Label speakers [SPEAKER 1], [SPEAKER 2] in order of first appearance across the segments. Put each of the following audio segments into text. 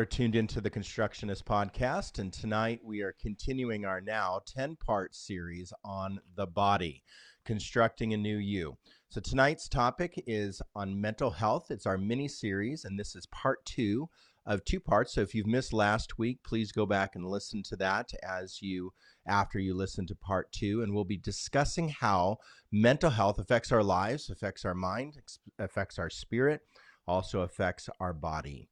[SPEAKER 1] Are tuned into the Constructionist Podcast, and tonight we are continuing our now 10 part series on the body, constructing a new you. So, tonight's topic is on mental health. It's our mini series, and this is part two of two parts. So, if you've missed last week, please go back and listen to that as you after you listen to part two. And we'll be discussing how mental health affects our lives, affects our mind, affects our spirit, also affects our body.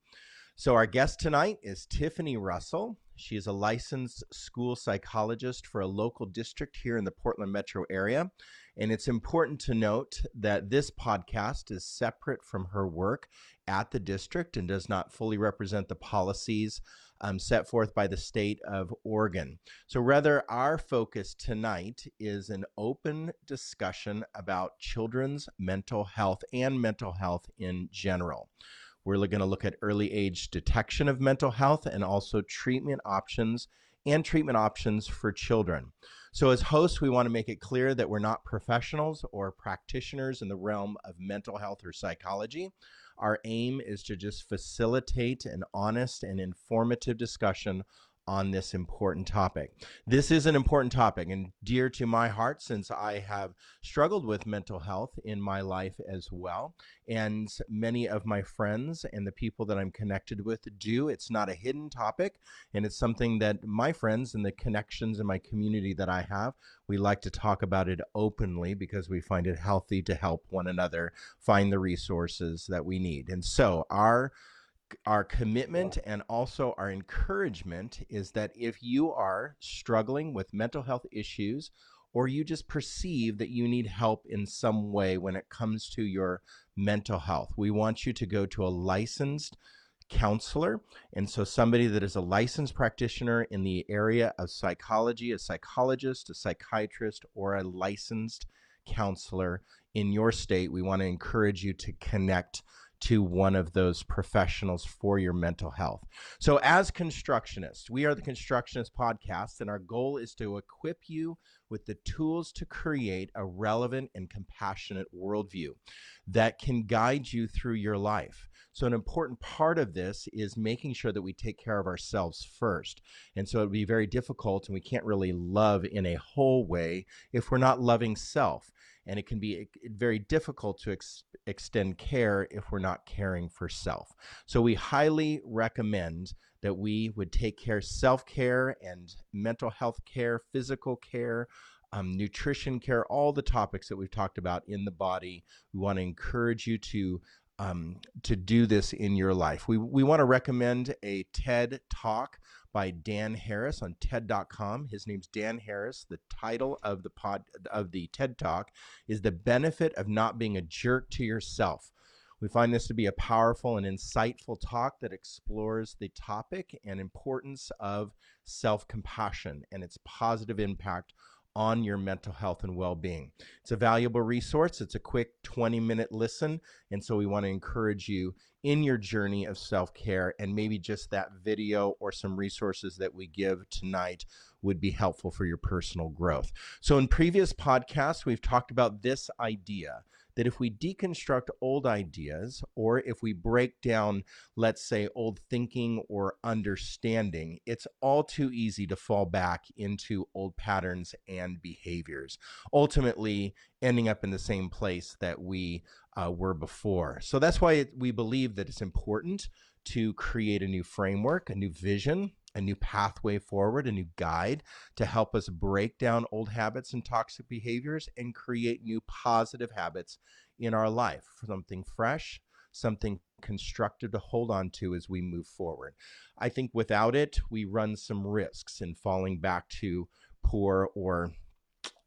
[SPEAKER 1] So, our guest tonight is Tiffany Russell. She is a licensed school psychologist for a local district here in the Portland metro area. And it's important to note that this podcast is separate from her work at the district and does not fully represent the policies um, set forth by the state of Oregon. So, rather, our focus tonight is an open discussion about children's mental health and mental health in general. We're going to look at early age detection of mental health and also treatment options and treatment options for children. So, as hosts, we want to make it clear that we're not professionals or practitioners in the realm of mental health or psychology. Our aim is to just facilitate an honest and informative discussion on this important topic. This is an important topic and dear to my heart since I have struggled with mental health in my life as well. And many of my friends and the people that I'm connected with do. It's not a hidden topic, and it's something that my friends and the connections in my community that I have, we like to talk about it openly because we find it healthy to help one another find the resources that we need. And so, our our commitment and also our encouragement is that if you are struggling with mental health issues or you just perceive that you need help in some way when it comes to your mental health, we want you to go to a licensed counselor. And so, somebody that is a licensed practitioner in the area of psychology, a psychologist, a psychiatrist, or a licensed counselor in your state, we want to encourage you to connect to one of those professionals for your mental health. So, as constructionists, we are the Constructionist Podcast, and our goal is to equip you with the tools to create a relevant and compassionate worldview that can guide you through your life. So, an important part of this is making sure that we take care of ourselves first. And so, it would be very difficult, and we can't really love in a whole way if we're not loving self and it can be very difficult to ex- extend care if we're not caring for self. So we highly recommend that we would take care self care and mental health care, physical care. Um, nutrition care, all the topics that we've talked about in the body. We want to encourage you to um, to do this in your life. We, we want to recommend a TED talk by Dan Harris on TED.com. His name's Dan Harris. The title of the pod of the TED Talk is "The Benefit of Not Being a Jerk to Yourself." We find this to be a powerful and insightful talk that explores the topic and importance of self compassion and its positive impact on your mental health and well being. It's a valuable resource. It's a quick 20 minute listen. And so we want to encourage you in your journey of self care. And maybe just that video or some resources that we give tonight would be helpful for your personal growth. So, in previous podcasts, we've talked about this idea that if we deconstruct old ideas or if we break down, let's say, old thinking or understanding, it's all too easy to fall back into old patterns and behaviors, ultimately ending up in the same place that we uh, were before. So that's why it, we believe that it's important to create a new framework, a new vision, a new pathway forward, a new guide to help us break down old habits and toxic behaviors and create new positive habits in our life, something fresh, something constructive to hold on to as we move forward. I think without it, we run some risks in falling back to poor or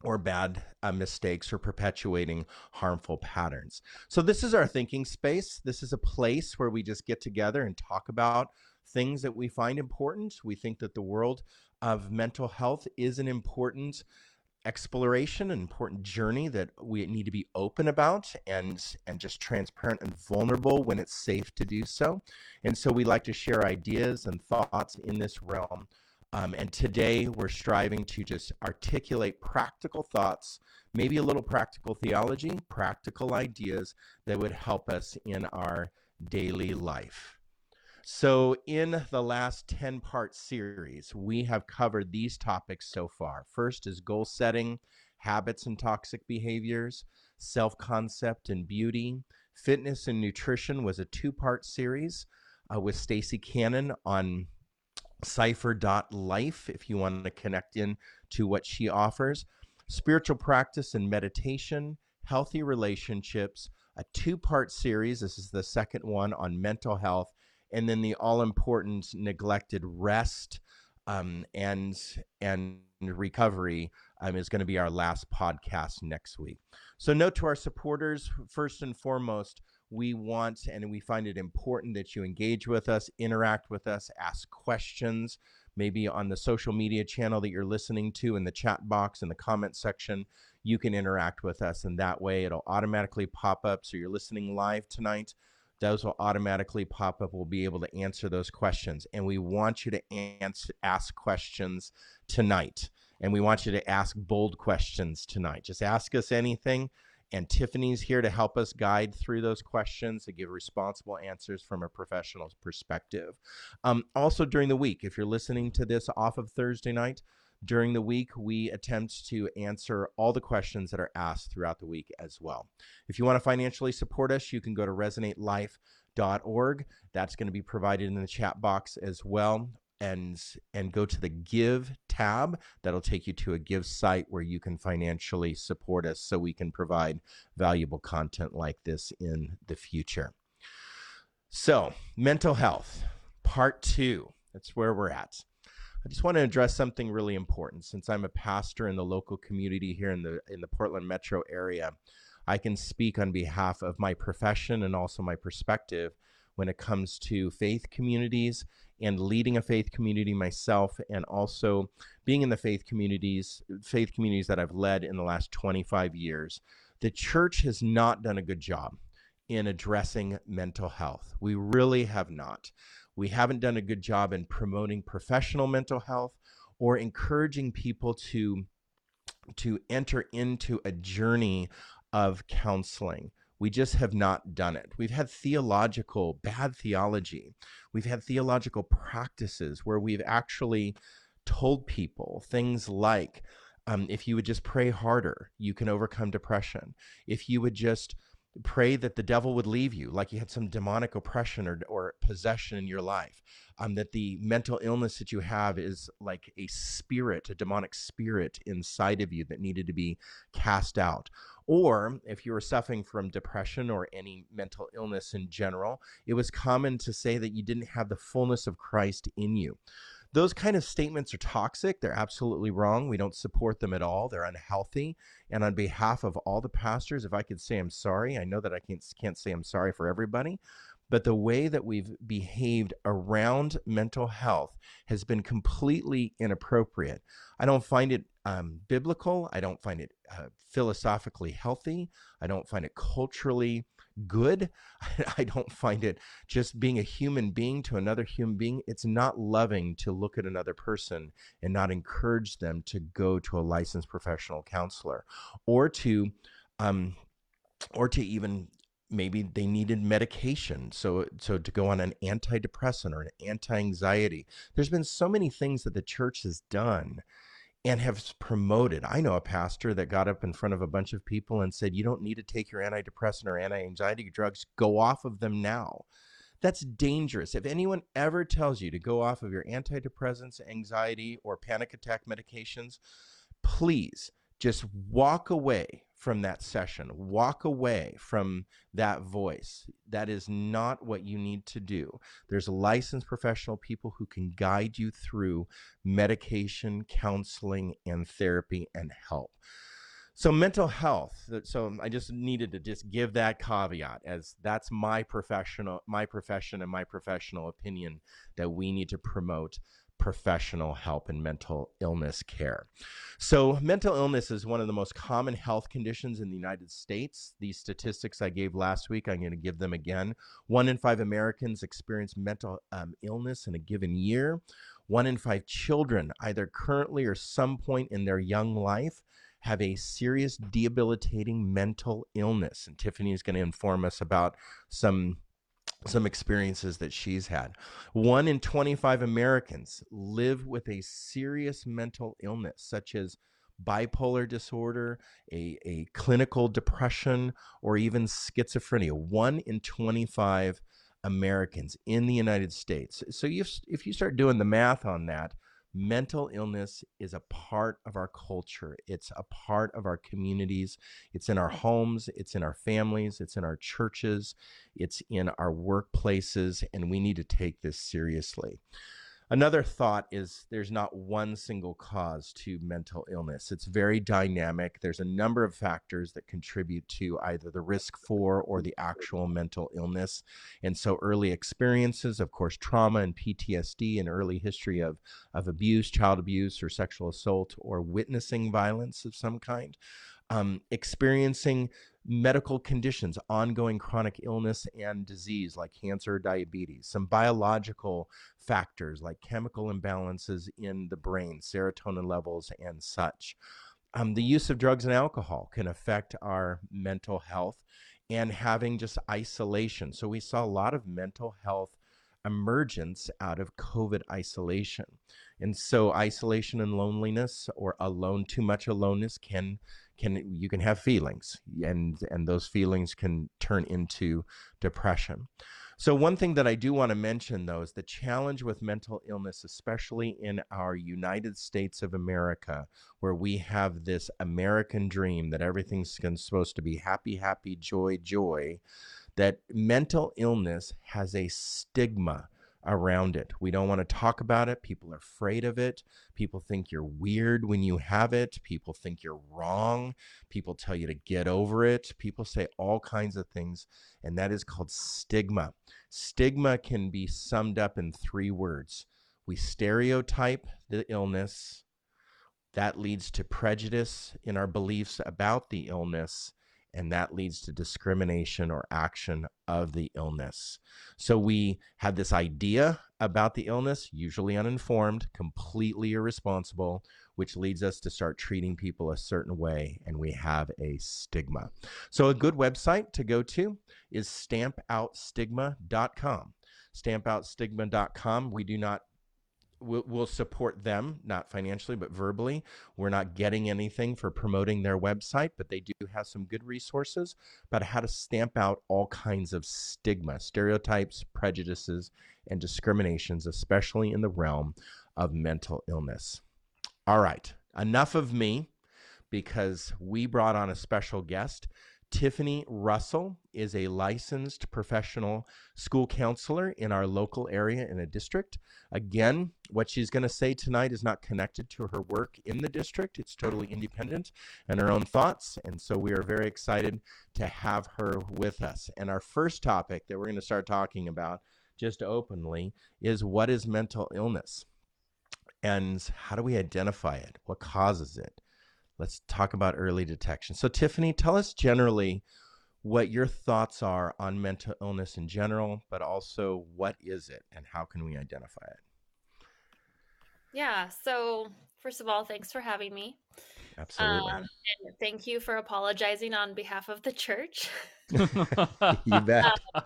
[SPEAKER 1] or bad uh, mistakes or perpetuating harmful patterns. So, this is our thinking space. This is a place where we just get together and talk about things that we find important. We think that the world of mental health is an important exploration, an important journey that we need to be open about and and just transparent and vulnerable when it's safe to do so. And so we like to share ideas and thoughts in this realm um, and today we're striving to just articulate practical thoughts, maybe a little practical theology, practical ideas that would help us in our daily life. So, in the last 10 part series, we have covered these topics so far. First is goal setting, habits and toxic behaviors, self concept and beauty. Fitness and nutrition was a two part series uh, with Stacy Cannon on cipher.life if you want to connect in to what she offers. Spiritual practice and meditation, healthy relationships, a two part series. This is the second one on mental health, and then the all important neglected rest um, and and recovery um, is going to be our last podcast next week. So, note to our supporters first and foremost, we want and we find it important that you engage with us, interact with us, ask questions, maybe on the social media channel that you're listening to in the chat box in the comment section. You can interact with us, and that way it'll automatically pop up. So you're listening live tonight. Those will automatically pop up. We'll be able to answer those questions. And we want you to answer, ask questions tonight. And we want you to ask bold questions tonight. Just ask us anything and Tiffany's here to help us guide through those questions to give responsible answers from a professional's perspective. Um, also, during the week, if you're listening to this off of Thursday night, during the week, we attempt to answer all the questions that are asked throughout the week as well. If you want to financially support us, you can go to resonatelife.org. That's going to be provided in the chat box as well. And and go to the give tab. That'll take you to a give site where you can financially support us so we can provide valuable content like this in the future. So mental health part 2 that's where we're at I just want to address something really important. Since I'm a pastor in the local community here in the in the Portland metro area I can speak on behalf of my profession and also my perspective when it comes to faith communities and leading a faith community myself and also being in the faith communities faith communities that I've led in the last 25 years. The church has not done a good job in addressing mental health. We really have not we haven't done a good job in promoting professional mental health or encouraging people to to enter into a journey of counseling we just have not done it. We've had theological, bad theology. We've had theological practices where we've actually told people things like, um, if you would just pray harder, you can overcome depression. If you would just pray that the devil would leave you, like you had some demonic oppression or, or possession in your life, um, that the mental illness that you have is like a spirit, a demonic spirit inside of you that needed to be cast out. Or if you were suffering from depression or any mental illness in general, it was common to say that you didn't have the fullness of Christ in you. Those kind of statements are toxic. They're absolutely wrong. We don't support them at all. They're unhealthy. And on behalf of all the pastors, if I could say I'm sorry, I know that I can't, can't say I'm sorry for everybody, but the way that we've behaved around mental health has been completely inappropriate. I don't find it um, biblical. I don't find it uh, philosophically healthy. I don't find it culturally good. I don't find it just being a human being to another human being. It's not loving to look at another person and not encourage them to go to a licensed professional counselor or to, um, or to even maybe they needed medication so so to go on an antidepressant or an anti-anxiety there's been so many things that the church has done and have promoted. I know a pastor that got up in front of a bunch of people and said, You don't need to take your antidepressant or anti anxiety drugs, go off of them now. That's dangerous. If anyone ever tells you to go off of your antidepressants, anxiety, or panic attack medications, please just walk away from that session. Walk away from that voice. That is not what you need to do. There's licensed professional people who can guide you through medication, counseling, and therapy and help. So mental health. Uh, so I just needed to just give that caveat as that's my professional my profession and my professional opinion that we need to promote professional help and mental illness care. So, mental illness is one of the most common health conditions in the United States. These statistics I gave last week, I'm going to give them again. One in five Americans experience mental um, illness in a given year. One in five children, either currently or some point in their young life, have a serious debilitating mental illness. And Tiffany is going to inform us about some some experiences that she's had. One in 25 Americans live with a serious mental illness, such as bipolar disorder, a, a clinical depression, or even schizophrenia. One in 25 Americans in the United States. So you, if you start doing the math on that, mental illness is a part of our culture. It's a part of our communities. It's in our homes, it's in our families, it's in our churches, it's in our workplaces, and we need to take this seriously. Another thought is there's not one single cause to mental illness. It's very dynamic. There's a number of factors that contribute to either the risk for or the actual mental illness. And so early experiences, of course, trauma and PTSD and early history of, of abuse, child abuse or sexual assault or witnessing violence of some kind. Um, experiencing medical conditions, ongoing chronic illness and disease like cancer, diabetes, some biological factors like chemical imbalances in the brain, serotonin levels, and such. Um, the use of drugs and alcohol can affect our mental health and having just isolation. So we saw a lot of mental health emergence out of COVID isolation. And so isolation and loneliness or alone too much aloneness can can you can have feelings and and those feelings can turn into depression. So one thing that i do want to mention though is the challenge with mental illness especially in our united states of america where we have this american dream that everything's supposed to be happy happy joy joy that mental illness has a stigma around it. We don't want to talk about it. People are afraid of it. People think you're weird when you have it. People think you're wrong. People tell you to get over it. People say all kinds of things, and that is called stigma. Stigma can be summed up in three words we stereotype the illness. That leads to prejudice in our beliefs about the illness and that leads to discrimination or action of the illness. So we have this idea about the illness, usually uninformed, completely irresponsible, which leads us to start treating people a certain way, and we have a stigma. So a good website to go to is stampoutStigma.com. StampoutStigma.com. We do not we'll, we'll support them, not financially, but verbally. We're not getting anything for promoting their website, but they do have some good resources about how to stamp out all kinds of stigma, stereotypes, prejudices, and discriminations, especially in the realm of mental illness. All right, enough of me because we brought on a special guest. Tiffany Russell is a licensed professional school counselor in our local area in a district. Again, what she's going to say tonight is not connected to her work in the district. It's totally independent and her own thoughts. And so we are very excited to have her with us. And our first topic that we're going to start talking about just openly is what is mental illness? And how do we identify it? What causes it? Let's talk about early detection. So, Tiffany, tell us generally what your thoughts are on mental illness in general, but also what is it and how can we identify it?
[SPEAKER 2] Yeah. So, first of all, thanks for having me.
[SPEAKER 1] Absolutely. Um,
[SPEAKER 2] and thank you for apologizing on behalf of the church.
[SPEAKER 1] you bet. Um,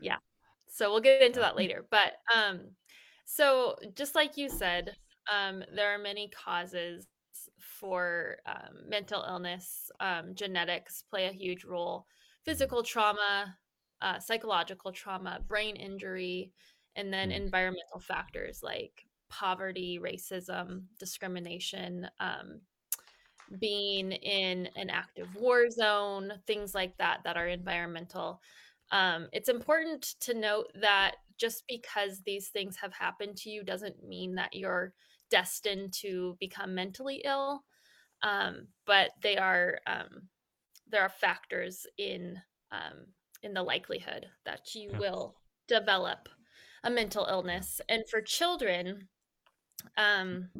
[SPEAKER 2] yeah. So we'll get into that later. But um, so just like you said, um, there are many causes for um, mental illness. Um, genetics play a huge role. Physical trauma, uh, psychological trauma, brain injury, and then mm. environmental factors like poverty, racism, discrimination, um, being in an active war zone, things like that, that are environmental. Um, it's important to note that just because these things have happened to you doesn't mean that you're destined to become mentally ill. um, but they are um, there are factors in um, in the likelihood that you
[SPEAKER 3] Yeah.
[SPEAKER 2] will develop a mental illness. And for children, um,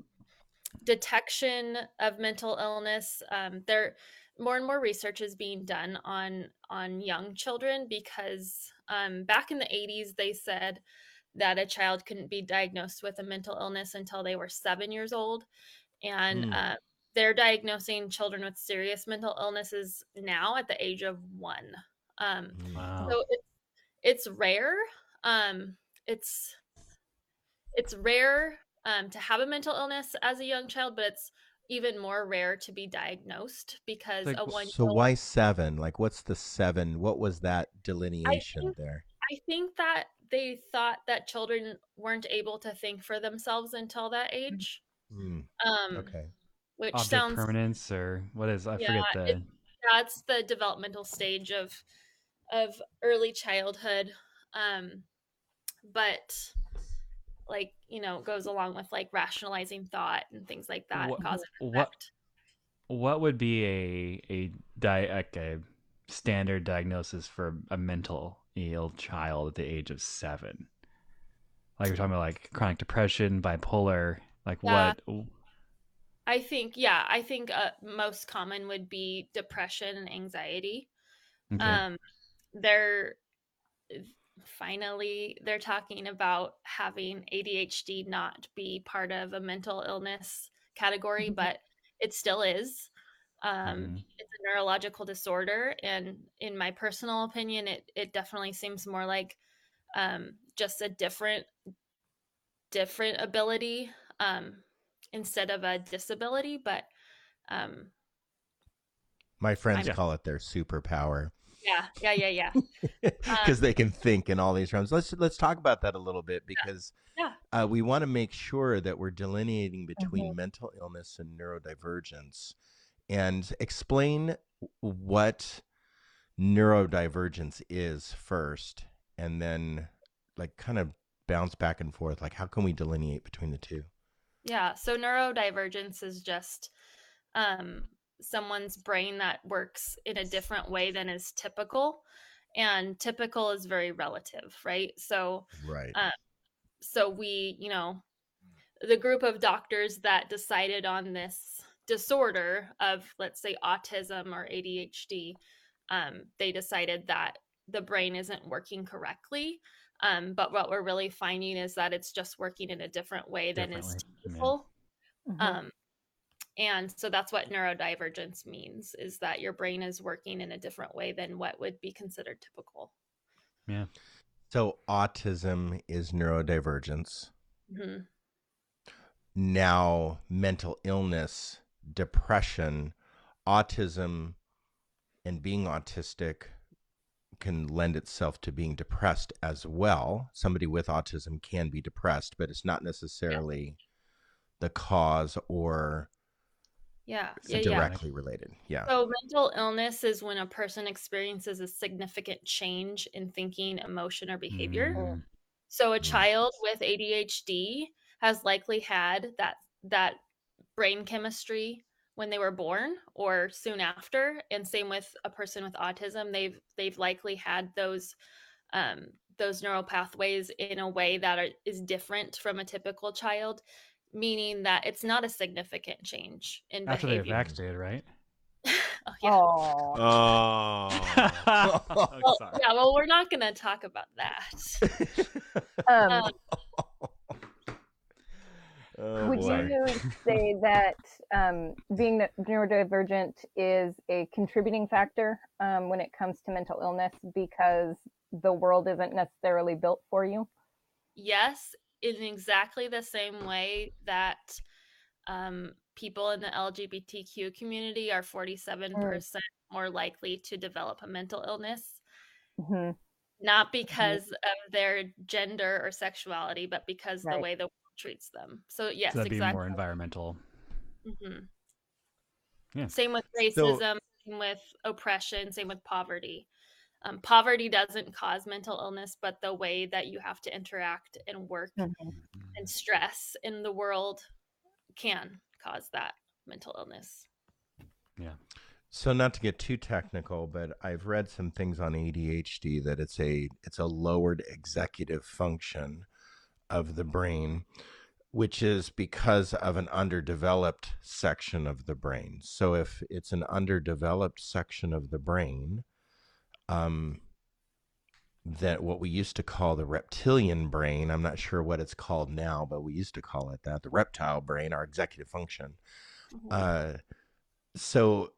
[SPEAKER 2] detection of mental illness, um, there more and more research is being done on on young children because um, back in the 80s they said that a child couldn't be diagnosed with a mental illness until they were seven years old and
[SPEAKER 1] Mm.
[SPEAKER 2] uh, they're diagnosing children with serious mental illnesses now at the age of one um.
[SPEAKER 3] Wow.
[SPEAKER 2] so it's it's rare um it's it's rare um to have a mental illness as a young child but it's even more rare to be diagnosed because
[SPEAKER 3] Like,
[SPEAKER 2] a one
[SPEAKER 1] So why seven? Like, what's the seven? What was that delineation
[SPEAKER 2] think-
[SPEAKER 1] there?
[SPEAKER 2] i think that they thought that children weren't able to think for themselves until that age
[SPEAKER 1] Hmm,
[SPEAKER 2] um
[SPEAKER 1] okay.
[SPEAKER 2] which
[SPEAKER 3] Object
[SPEAKER 2] sounds
[SPEAKER 3] permanence or what is? I
[SPEAKER 2] Yeah,
[SPEAKER 3] forget the.
[SPEAKER 2] that's the developmental stage of of early childhood um but like you know goes along with like rationalizing thought and things like that
[SPEAKER 3] Wha-
[SPEAKER 2] cause
[SPEAKER 3] what- What would be a a di- like a standard diagnosis for a mental ill child at the age of seven? Like you're talking about like chronic depression, bipolar. Like
[SPEAKER 2] Yeah.
[SPEAKER 3] what?
[SPEAKER 2] i think yeah i think uh, most common would be depression and anxiety
[SPEAKER 3] Okay.
[SPEAKER 2] um they're finally they're talking about having adhd not be part of a mental illness category
[SPEAKER 4] Mhm.
[SPEAKER 2] but it still is um
[SPEAKER 3] Mhm.
[SPEAKER 2] Neurological disorder and in my personal opinion it it definitely seems more like um just a different different ability um instead of a disability but um
[SPEAKER 1] My friends
[SPEAKER 3] Yeah.
[SPEAKER 1] call it their superpower
[SPEAKER 2] yeah yeah yeah yeah
[SPEAKER 1] because they can think in all these terms. Let's let's talk about that a little bit because
[SPEAKER 2] Yeah.
[SPEAKER 1] Uh, we want to make sure that we're delineating between
[SPEAKER 4] Mhm.
[SPEAKER 1] mental illness and neurodivergence, and explain what neurodivergence is first, and then like kind of bounce back and forth. Like, how can we delineate between the two?
[SPEAKER 2] Yeah, so neurodivergence is just um, someone's brain that works in a different way than is typical. And typical is very relative, right? So,
[SPEAKER 1] Right.
[SPEAKER 2] Uh, so we, you know, the group of doctors that decided on this disorder of, let's say, autism or ADHD, um, they decided that the brain isn't working correctly. Um, but what we're really finding is that it's just working in a different way than is
[SPEAKER 3] Differently, yeah.
[SPEAKER 2] typical.
[SPEAKER 4] Mhm.
[SPEAKER 2] Um, and so that's what neurodivergence means is that your brain is working in a different way than what would be considered typical. Yeah.
[SPEAKER 1] So autism is neurodivergence.
[SPEAKER 2] hmm
[SPEAKER 1] now mental illness, depression, autism, and being autistic can lend itself to being depressed as well. Somebody with autism can be depressed, but it's not necessarily the cause or
[SPEAKER 2] Yeah, yeah, yeah.
[SPEAKER 1] directly related. Yeah.
[SPEAKER 2] So mental illness is when a person experiences a significant change in thinking, emotion, or behavior.
[SPEAKER 3] Mm.
[SPEAKER 2] So a
[SPEAKER 1] Mm.
[SPEAKER 2] child with ADHD has likely had that that brain chemistry when they were born or soon after, and same with a person with autism. They've they've likely had those um, those neural pathways in a way that are, is different from a typical child, meaning that it's not a significant change in
[SPEAKER 3] After they're vaccinated, right?
[SPEAKER 2] oh, yeah.
[SPEAKER 1] Oh.
[SPEAKER 3] Oh, sorry.
[SPEAKER 2] Yeah, well, we're not going to talk about that.
[SPEAKER 4] Um,
[SPEAKER 2] Um,
[SPEAKER 1] oh,
[SPEAKER 4] would
[SPEAKER 1] boy.
[SPEAKER 4] you say that um, being neurodivergent is a contributing factor um, when it comes to mental illness because the world isn't necessarily built for you?
[SPEAKER 2] yes, in exactly the same way that um, people in the LGBTQ community are 47% more likely to develop a mental illness,
[SPEAKER 4] hmm
[SPEAKER 2] not because of their gender or sexuality, but because the way the world treats them. So, yes,
[SPEAKER 3] so that'd be
[SPEAKER 2] exactly.
[SPEAKER 3] more environmental.
[SPEAKER 2] hmm
[SPEAKER 3] Yeah.
[SPEAKER 2] Same with
[SPEAKER 1] So-
[SPEAKER 2] racism, same with oppression, same with poverty. Um, poverty doesn't cause mental illness, but the way that you have to interact and work and stress in the world can cause that mental illness.
[SPEAKER 3] Yeah.
[SPEAKER 1] So not to get too technical, but I've read some things on ADHD that it's a it's a lowered executive function of the brain, which is because of an underdeveloped section of the brain. So if it's an underdeveloped section of the brain, um, that what we used to call the reptilian brain, I'm not sure what it's called now, but we used to call it that, the reptile brain, our executive function.
[SPEAKER 2] Mhm.
[SPEAKER 1] Uh, so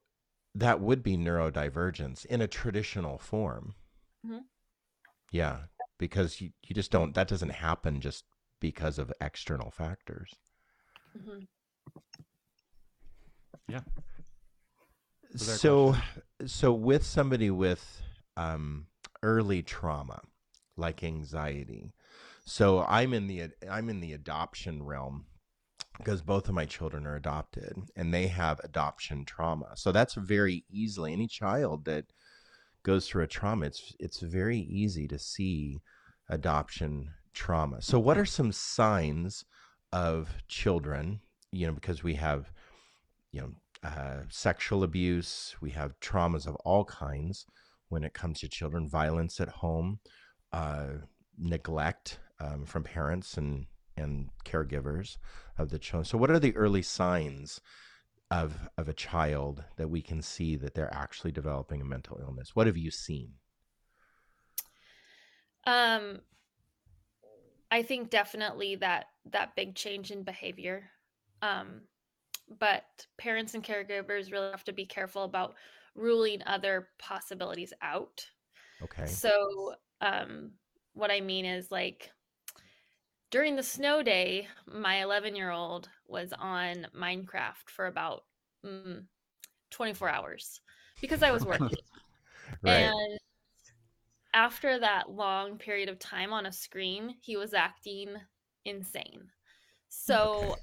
[SPEAKER 1] that would be neurodivergence in a traditional form.
[SPEAKER 2] Mhm.
[SPEAKER 1] Yeah, because you, you just don't, that doesn't happen just because of external factors.
[SPEAKER 2] Mhm.
[SPEAKER 3] Was there a
[SPEAKER 1] So, so with somebody with um, early trauma, like anxiety, so I'm in the I'm in the adoption realm because both of my children are adopted and they have adoption trauma. So that's very easily any child that goes through a trauma, it's it's very easy to see adoption trauma. So what are some signs of children, you know, because we have you know, uh, sexual abuse, we have traumas of all kinds when it comes to children, violence at home, uh, neglect um, from parents and and caregivers of the children. So, what are the early signs of of a child that we can see that they're actually developing a mental illness? What have you seen?
[SPEAKER 2] Um, I think definitely that that big change in behavior. Um, but parents and caregivers really have to be careful about ruling other possibilities out.
[SPEAKER 1] Okay.
[SPEAKER 2] So, um, what I mean is like during the snow day, my 11 year old was on Minecraft for about mm, 24 hours because I was working.
[SPEAKER 1] Right.
[SPEAKER 2] And after that long period of time on a screen, he was acting insane. So
[SPEAKER 1] Okay.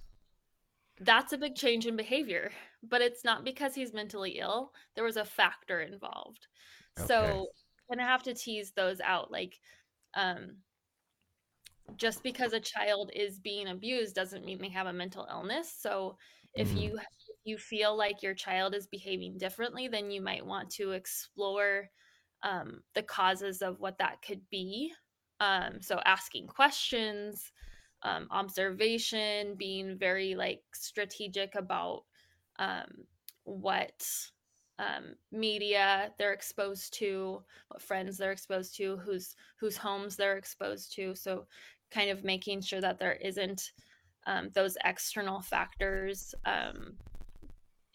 [SPEAKER 2] that's a big change in behavior, but it's not because he's mentally ill. There was a factor involved.
[SPEAKER 1] Okay.
[SPEAKER 2] So of have to tease those out. Like, um, just because a child is being abused doesn't mean they have a mental illness. So if
[SPEAKER 1] Mhm.
[SPEAKER 2] you you feel like your child is behaving differently, then you might want to explore um, the causes of what that could be. Um, so asking questions, um, observation, being very like strategic about um, what um, media they're exposed to, what friends they're exposed to, whose whose homes they're exposed to. So kind of making sure that there isn't um, those external factors um,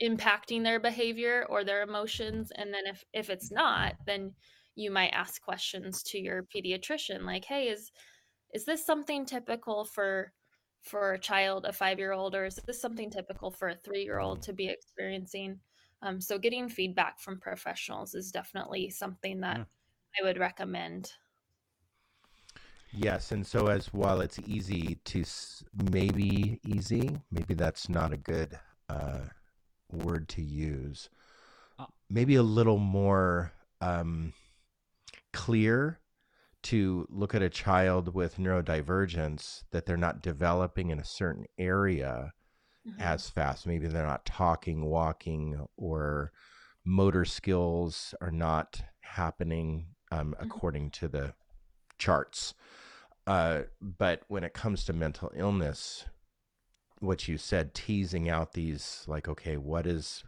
[SPEAKER 2] impacting their behavior or their emotions. And then if if it's not then you might ask questions to your pediatrician like hey is is this something typical for for a child a five year old or is this something typical for a three year old to be experiencing? Um, so getting feedback from professionals is definitely something that
[SPEAKER 3] Yeah.
[SPEAKER 2] i would recommend
[SPEAKER 1] Yes, and so as while it's easy to maybe easy, maybe that's not a good uh, word to use.
[SPEAKER 3] Uh.
[SPEAKER 1] Maybe a little more um, clear to look at a child with neurodivergence that they're not developing in a certain area
[SPEAKER 2] Mhm.
[SPEAKER 1] as fast. Maybe they're not talking, walking, or motor skills are not happening um, according to the charts. Uh, but when it comes to mental illness, what you said, teasing out these like, okay, what is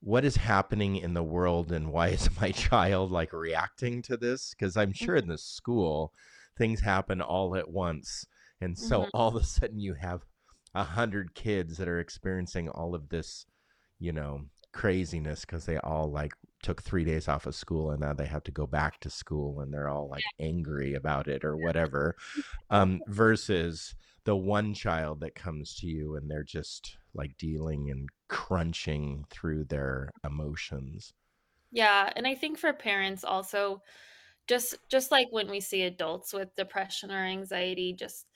[SPEAKER 1] what is happening in the world and why is my child like reacting to this? Because I'm sure in the school things happen all at once. And so
[SPEAKER 2] Mhm.
[SPEAKER 1] all of a sudden you have a hundred kids that are experiencing all of this, you know, craziness because they all like took three days off of school and now they have to go back to school and they're all like angry about it or whatever. Um, versus the one child that comes to you and they're just like dealing and crunching through their emotions.
[SPEAKER 2] Yeah, and I think for parents also just just like when we see adults with depression or anxiety just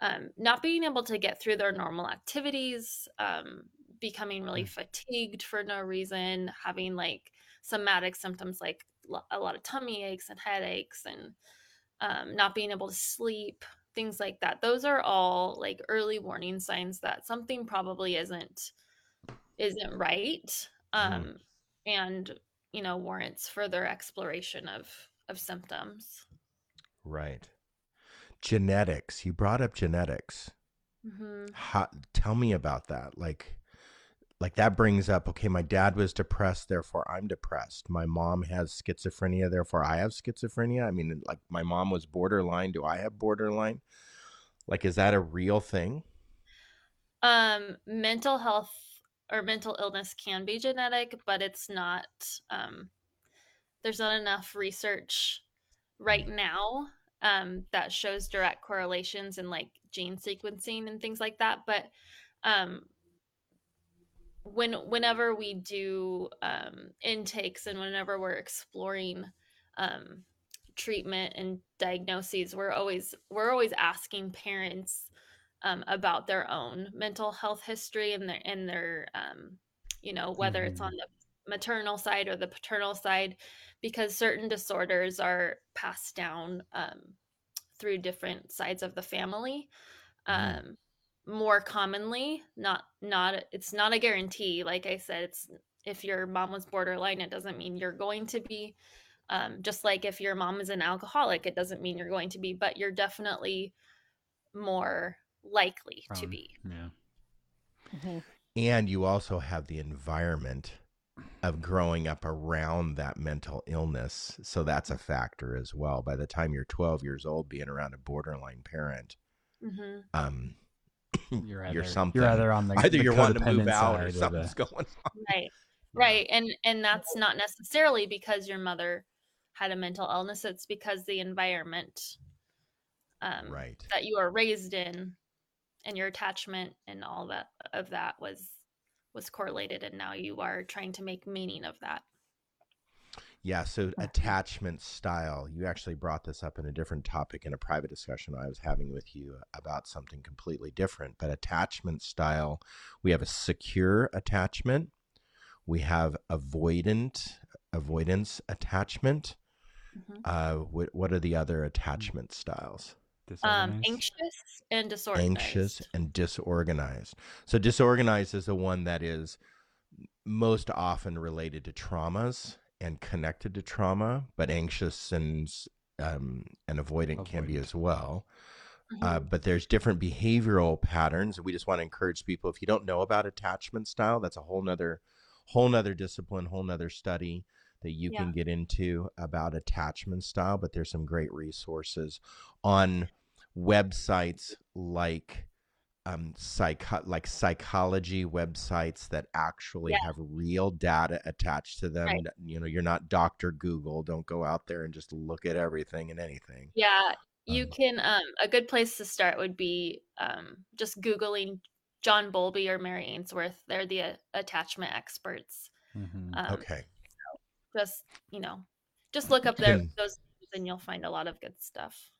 [SPEAKER 2] um, not being able to get through their normal activities, um, becoming really fatigued for no reason, having like somatic symptoms like a lot of tummy aches and headaches, and um, not being able to sleep, things like that. Those are all like early warning signs that something probably isn't isn't right. um, and you know warrants further exploration of of symptoms.
[SPEAKER 1] Right. Genetics. You brought up genetics.
[SPEAKER 2] hmm
[SPEAKER 1] How, tell me about that. Like, like that brings up. Okay, my dad was depressed, therefore I'm depressed. My mom has schizophrenia, therefore I have schizophrenia. I mean, like my mom was borderline. Do I have borderline? Like, is that a real thing?
[SPEAKER 2] Um, mental health or mental illness can be genetic, but it's not. Um, there's not enough research right now um, that shows direct correlations in like gene sequencing and things like that. But um, when whenever we do um, intakes and whenever we're exploring um, treatment and diagnoses, we're always we're always asking parents um, about their own mental health history and their and their um, you know whether it's
[SPEAKER 3] Mhm.
[SPEAKER 2] on the maternal side or the paternal side because certain disorders are passed down um, through different sides of the family
[SPEAKER 1] Mhm.
[SPEAKER 2] Um, more commonly not not it's not a guarantee like i said it's if your mom was borderline it doesn't mean you're going to be um, just like if your mom is an alcoholic it doesn't mean you're going to be but you're definitely more likely to be
[SPEAKER 3] Yeah.
[SPEAKER 4] Mhm.
[SPEAKER 1] And you also have the environment of growing up around that mental illness. So that's a factor as well. By the time you're 12 years old, being around a borderline parent,
[SPEAKER 2] hmm
[SPEAKER 1] um,
[SPEAKER 3] You're either,
[SPEAKER 1] you're something.
[SPEAKER 3] You're either on the
[SPEAKER 1] Either
[SPEAKER 3] the
[SPEAKER 1] you're wanting to move out or
[SPEAKER 3] side the-
[SPEAKER 1] something's going on.
[SPEAKER 2] right right and and that's not necessarily because your mother had a mental illness it's because the environment um,
[SPEAKER 1] Right.
[SPEAKER 2] that you were raised in and your attachment and all that of that was was correlated and now you are trying to make meaning of that
[SPEAKER 1] Yeah. So attachment style. You actually brought this up in a different topic in a private discussion I was having with you about something completely different. But attachment style, we have a secure attachment. We have avoidant avoidance attachment.
[SPEAKER 2] Mhm.
[SPEAKER 1] Uh, what what are the other attachment styles?
[SPEAKER 2] um anxious and disorganized
[SPEAKER 1] Anxious and disorganized. So disorganized is the one that is most often related to traumas and connected to trauma, but anxious and um, and avoidant can be as well.
[SPEAKER 2] Mhm.
[SPEAKER 1] Uh, but there's different behavioral patterns. We just want to encourage people. If you don't know about attachment style, that's a whole nother, whole nother discipline, whole nother study that you
[SPEAKER 2] Yeah.
[SPEAKER 1] can get into about attachment style. But there's some great resources on websites like um psycho- like psychology websites that actually
[SPEAKER 2] Yeah.
[SPEAKER 1] have real data attached to them.
[SPEAKER 2] Right.
[SPEAKER 1] You know, you're not Dr. Google. Don't go out there and just look at everything and anything.
[SPEAKER 2] yeah you
[SPEAKER 1] Um,
[SPEAKER 2] can um a good place to start would be um just googling john bowlby or mary ainsworth they're the uh, attachment experts
[SPEAKER 3] Mhm.
[SPEAKER 2] um
[SPEAKER 1] Okay.
[SPEAKER 2] just you know just look up their
[SPEAKER 1] Can-
[SPEAKER 2] those and you'll find a lot of good stuff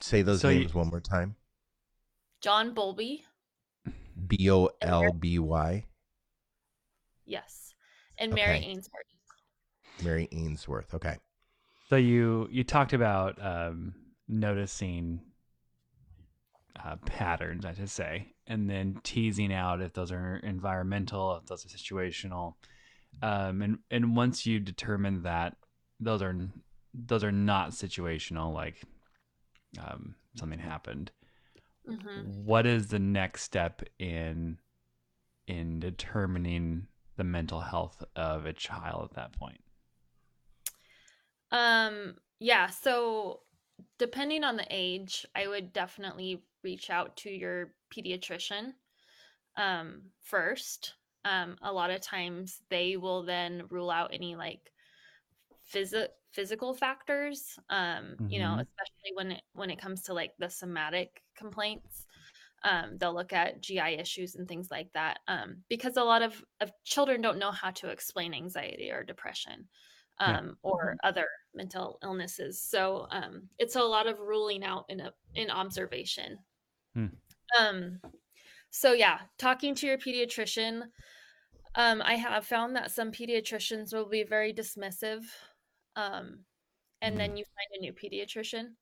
[SPEAKER 1] Say those
[SPEAKER 3] So you-
[SPEAKER 1] names one more time.
[SPEAKER 2] john bowlby
[SPEAKER 1] B O L B Y,
[SPEAKER 2] yes and mary
[SPEAKER 1] Okay.
[SPEAKER 2] ainsworth
[SPEAKER 1] Mary Ainsworth. Okay.
[SPEAKER 3] So you you talked about um, noticing uh, patterns, I should say, and then teasing out if those are environmental, if those are situational, um, and and once you determine that those are those are not situational, like um, something happened,
[SPEAKER 2] hmm
[SPEAKER 3] what is the next step in in determining the mental health of a child at that point?
[SPEAKER 2] Um, yeah, so depending on the age, I would definitely reach out to your pediatrician um first. Um a lot of times they will then rule out any like phys- physical factors um you know,
[SPEAKER 3] Mhm.
[SPEAKER 2] especially when it when it comes to like the somatic complaints. Um, they'll look at GI issues and things like that um, because a lot of, of children don't know how to explain anxiety or depression
[SPEAKER 3] Yeah.
[SPEAKER 2] um, or other mental illnesses. So um, it's a lot of ruling out in a in observation. Um, so yeah, talking to your pediatrician. Um, I have found that some pediatricians will be very dismissive, um, and then you find a new pediatrician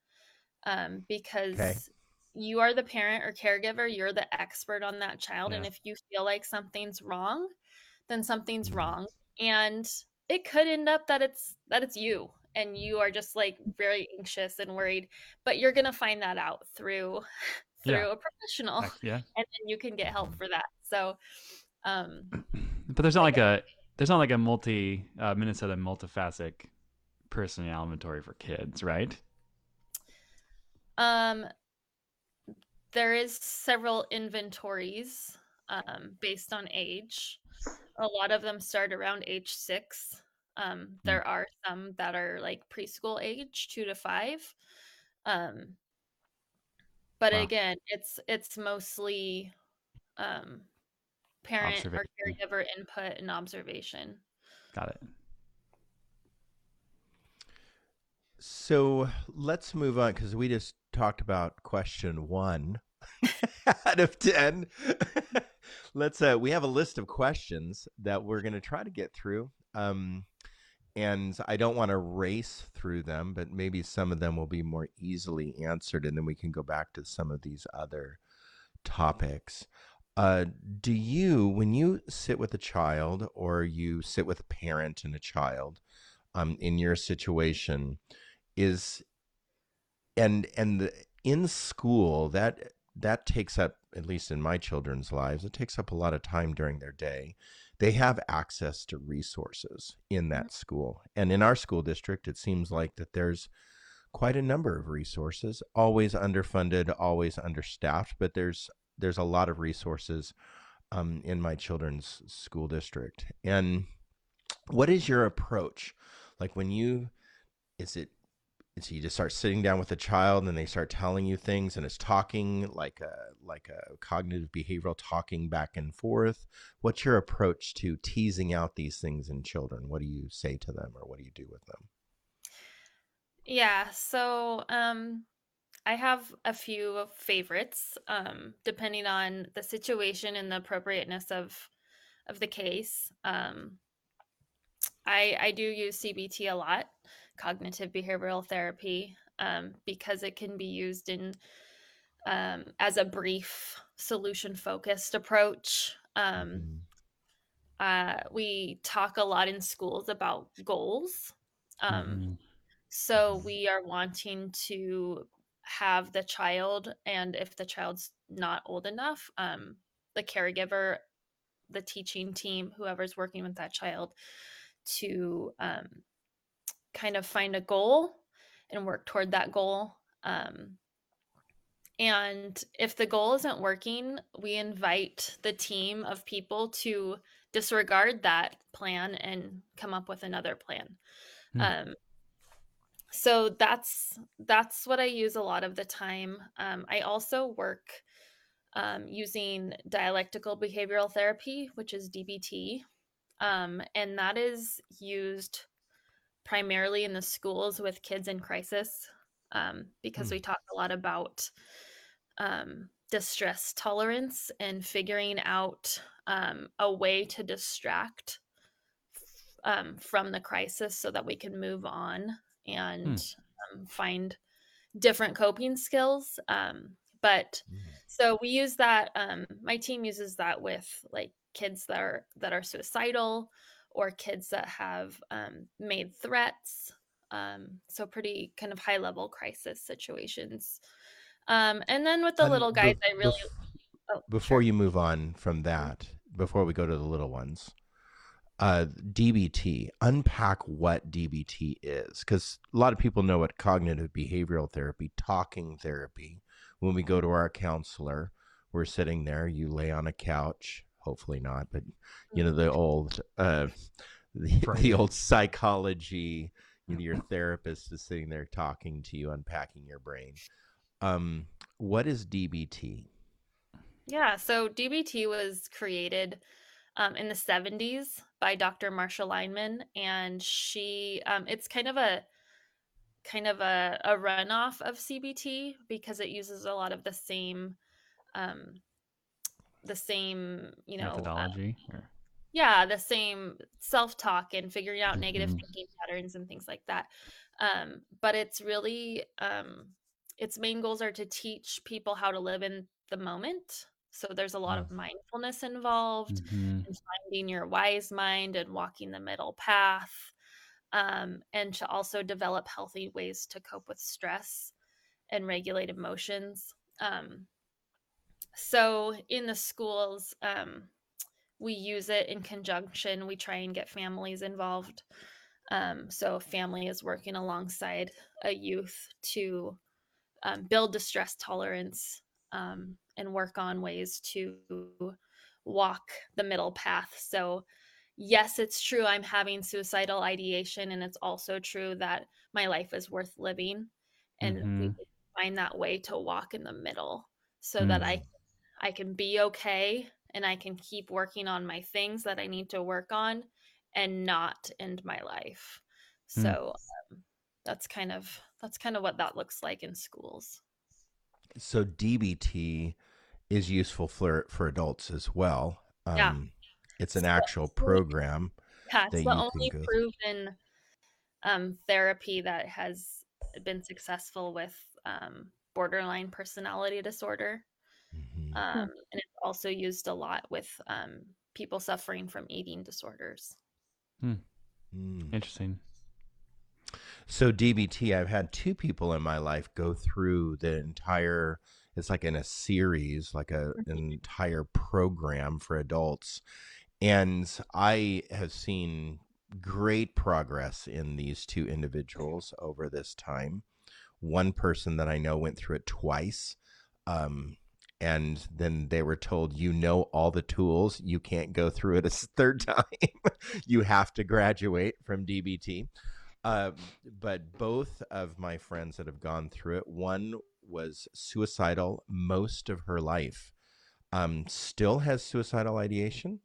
[SPEAKER 2] um, because you are the parent or caregiver. You're the expert on that child, and if you feel like something's wrong, then something's
[SPEAKER 1] Mhm.
[SPEAKER 2] wrong and it could end up that it's that it's you and you are just like very anxious and worried but you're gonna find that out through through
[SPEAKER 3] Yeah.
[SPEAKER 2] a professional
[SPEAKER 3] yeah.
[SPEAKER 2] and then you can get help for that so um
[SPEAKER 3] But there's not like a there's not like a multi uh, Minnesota multifaceted personality inventory for kids, right?
[SPEAKER 2] um there is several inventories um based on age a lot of them start around age six um there are some that are like preschool age two to five um but
[SPEAKER 3] Wow.
[SPEAKER 2] again it's it's mostly um parent or caregiver input and observation
[SPEAKER 3] Got it.
[SPEAKER 1] So let's move on because we just talked about question one out of 10. let's, uh, we have a list of questions that we're going to try to get through. Um, and I don't want to race through them, but maybe some of them will be more easily answered. And then we can go back to some of these other topics. Uh, do you, when you sit with a child or you sit with a parent and a child um, in your situation, is and and the, in school that that takes up at least in my children's lives it takes up a lot of time during their day. They have access to resources in that school. And in our school district it seems like that there's quite a number of resources always underfunded always understaffed but there's there's a lot of resources um, in my children's school district. And what is your approach? Like when you is it so you just start sitting down with a child and they start telling you things and it's talking like a like a cognitive behavioral talking back and forth. What's your approach to teasing out these things in children? What do you say to them or what do you do with them?
[SPEAKER 2] Yeah, so um I have a few favorites um depending on the situation and the appropriateness of of the case. Um I I do use CBT a lot, cognitive behavioral therapy, um because it can be used in um as a brief solution focused approach. Um
[SPEAKER 1] Mhm.
[SPEAKER 2] uh we talk a lot in schools about goals. Um
[SPEAKER 3] Mhm.
[SPEAKER 2] so we are wanting to have the child, and if the child's not old enough, um, the caregiver, the teaching team, whoever's working with that child, to um, kind of find a goal and work toward that goal. Um, and if the goal isn't working, we invite the team of people to disregard that plan and come up with another plan.
[SPEAKER 3] Hmm.
[SPEAKER 2] Um, so that's that's what I use a lot of the time. Um, I also work um, using dialectical behavioral therapy, which is DBT, um, and that is used primarily in the schools with kids in crisis um, because
[SPEAKER 3] Hmm.
[SPEAKER 2] we talk a lot about um, distress tolerance and figuring out um, a way to distract um, from the crisis so that we can move on and um, find different coping skills. Um, but
[SPEAKER 1] Mm.
[SPEAKER 2] so we use that. Um, my team uses that with like kids that are that are suicidal or kids that have um, made threats. Um, so pretty kind of high level crisis situations. Um, and then with the
[SPEAKER 1] And
[SPEAKER 2] little guys, I really
[SPEAKER 1] bef-
[SPEAKER 2] oh,
[SPEAKER 1] before
[SPEAKER 2] sure.
[SPEAKER 1] you move on from that before we go to the little ones uh, dbt unpack what dbt is because a lot of people know what cognitive behavioral therapy talking therapy when we go to our counselor we're sitting there you lay on a couch hopefully not but you know the old uh, the,
[SPEAKER 3] Right.
[SPEAKER 1] the old psychology you know, your therapist is sitting there talking to you unpacking your brain um, what is dbt
[SPEAKER 2] Yeah, so DBT was created um, in the 70s by Dr. Marsha Linehan, and she um, it's kind of a kind of a, a runoff of CBT because it uses a lot of the same um, the same you know uh,
[SPEAKER 3] methodology. or-
[SPEAKER 2] yeah the same self-talk and figuring out negative
[SPEAKER 3] Mhm.
[SPEAKER 2] thinking patterns and things like that um, but it's really um, its main goals are to teach people how to live in the moment So there's a lot
[SPEAKER 3] Oh.
[SPEAKER 2] of mindfulness involved
[SPEAKER 3] Mhm.
[SPEAKER 2] and finding your wise mind and walking the middle path. Um, and to also develop healthy ways to cope with stress and regulate emotions. Um, so in the schools, um, we use it in conjunction. We try and get families involved. Um, so family is working alongside a youth to um, build distress tolerance um, and work on ways to walk the middle path. So, yes, it's true I'm having suicidal ideation, and it's also true that my life is worth living, and we
[SPEAKER 3] Mhm.
[SPEAKER 2] need to find that way to walk in the middle so that I I can be okay and I can keep working on my things that I need to work on and not end my life.
[SPEAKER 3] Mm.
[SPEAKER 2] So um, that's kind of that's kind of what that looks like in schools.
[SPEAKER 1] So DBT is useful for for adults as well. Um,
[SPEAKER 2] Yeah.
[SPEAKER 1] It's an
[SPEAKER 2] So-
[SPEAKER 1] actual program.
[SPEAKER 2] Yeah, it's the only proven um, therapy that has been successful with um, borderline personality disorder.
[SPEAKER 1] Mhm.
[SPEAKER 2] Um, and it's also used a lot with um, people suffering from eating disorders.
[SPEAKER 1] Mm.
[SPEAKER 3] Interesting.
[SPEAKER 1] So DBT, I've had two people in my life go through the entire. It's like in a series, like a an entire program for adults, and I have seen great progress in these two individuals over this time. One person that I know went through it twice, um, and then they were told, "You know all the tools. You can't go through it a third time. you have to graduate from DBT." Uh, but both of my friends that have gone through it, one was suicidal most of her life, um, still has suicidal ideation,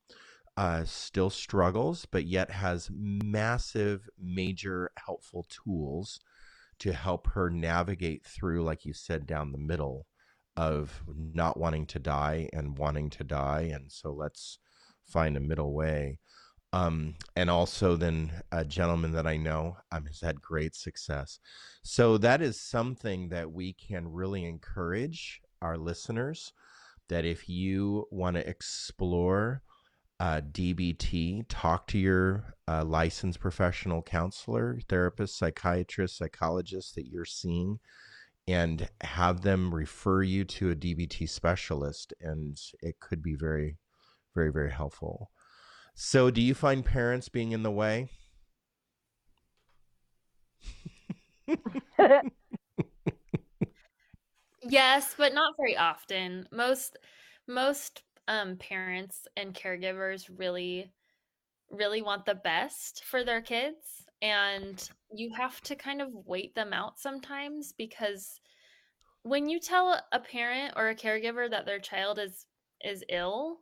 [SPEAKER 1] uh, still struggles, but yet has massive, major helpful tools to help her navigate through, like you said, down the middle of not wanting to die and wanting to die. And so let's find a middle way. Um, and also then a gentleman that I know um, has had great success. So that is something that we can really encourage our listeners that if you want to explore uh, DBT, talk to your uh, licensed professional counselor, therapist, psychiatrist, psychologist that you're seeing, and have them refer you to a DBT specialist. And it could be very, very, very helpful. So, do you find parents being in the way?
[SPEAKER 2] Yes, but not very often. Most most um, parents and caregivers really really want the best for their kids and you have to kind of wait them out sometimes because when you tell a parent or a caregiver that their child is is ill,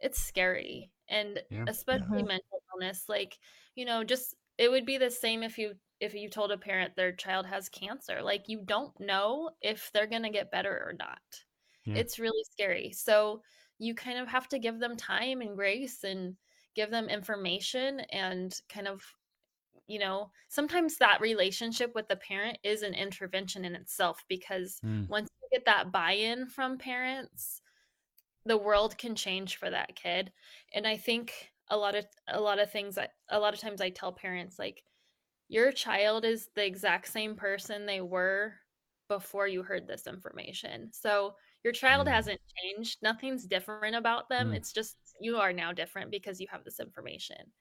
[SPEAKER 2] it's scary. And
[SPEAKER 3] Yeah.
[SPEAKER 2] especially
[SPEAKER 4] Mhm.
[SPEAKER 2] mental illness like, you know, just it would be the same if you if you told a parent their child has cancer. Like you don't know if they're going to get better or not.
[SPEAKER 3] Yeah.
[SPEAKER 2] It's really scary. So you kind of have to give them time and grace and give them information and kind of you know, sometimes that relationship with the parent is an intervention in itself because
[SPEAKER 3] Mm.
[SPEAKER 2] once you get that buy-in from parents, the world can change for that kid. And I think a lot of a lot of things that a lot of times I tell parents like your child is the exact same person they were before you heard this information. So your child
[SPEAKER 1] Mm.
[SPEAKER 2] hasn't changed. Nothing's different about them.
[SPEAKER 3] Mm.
[SPEAKER 2] It's just you are now different because you have this information.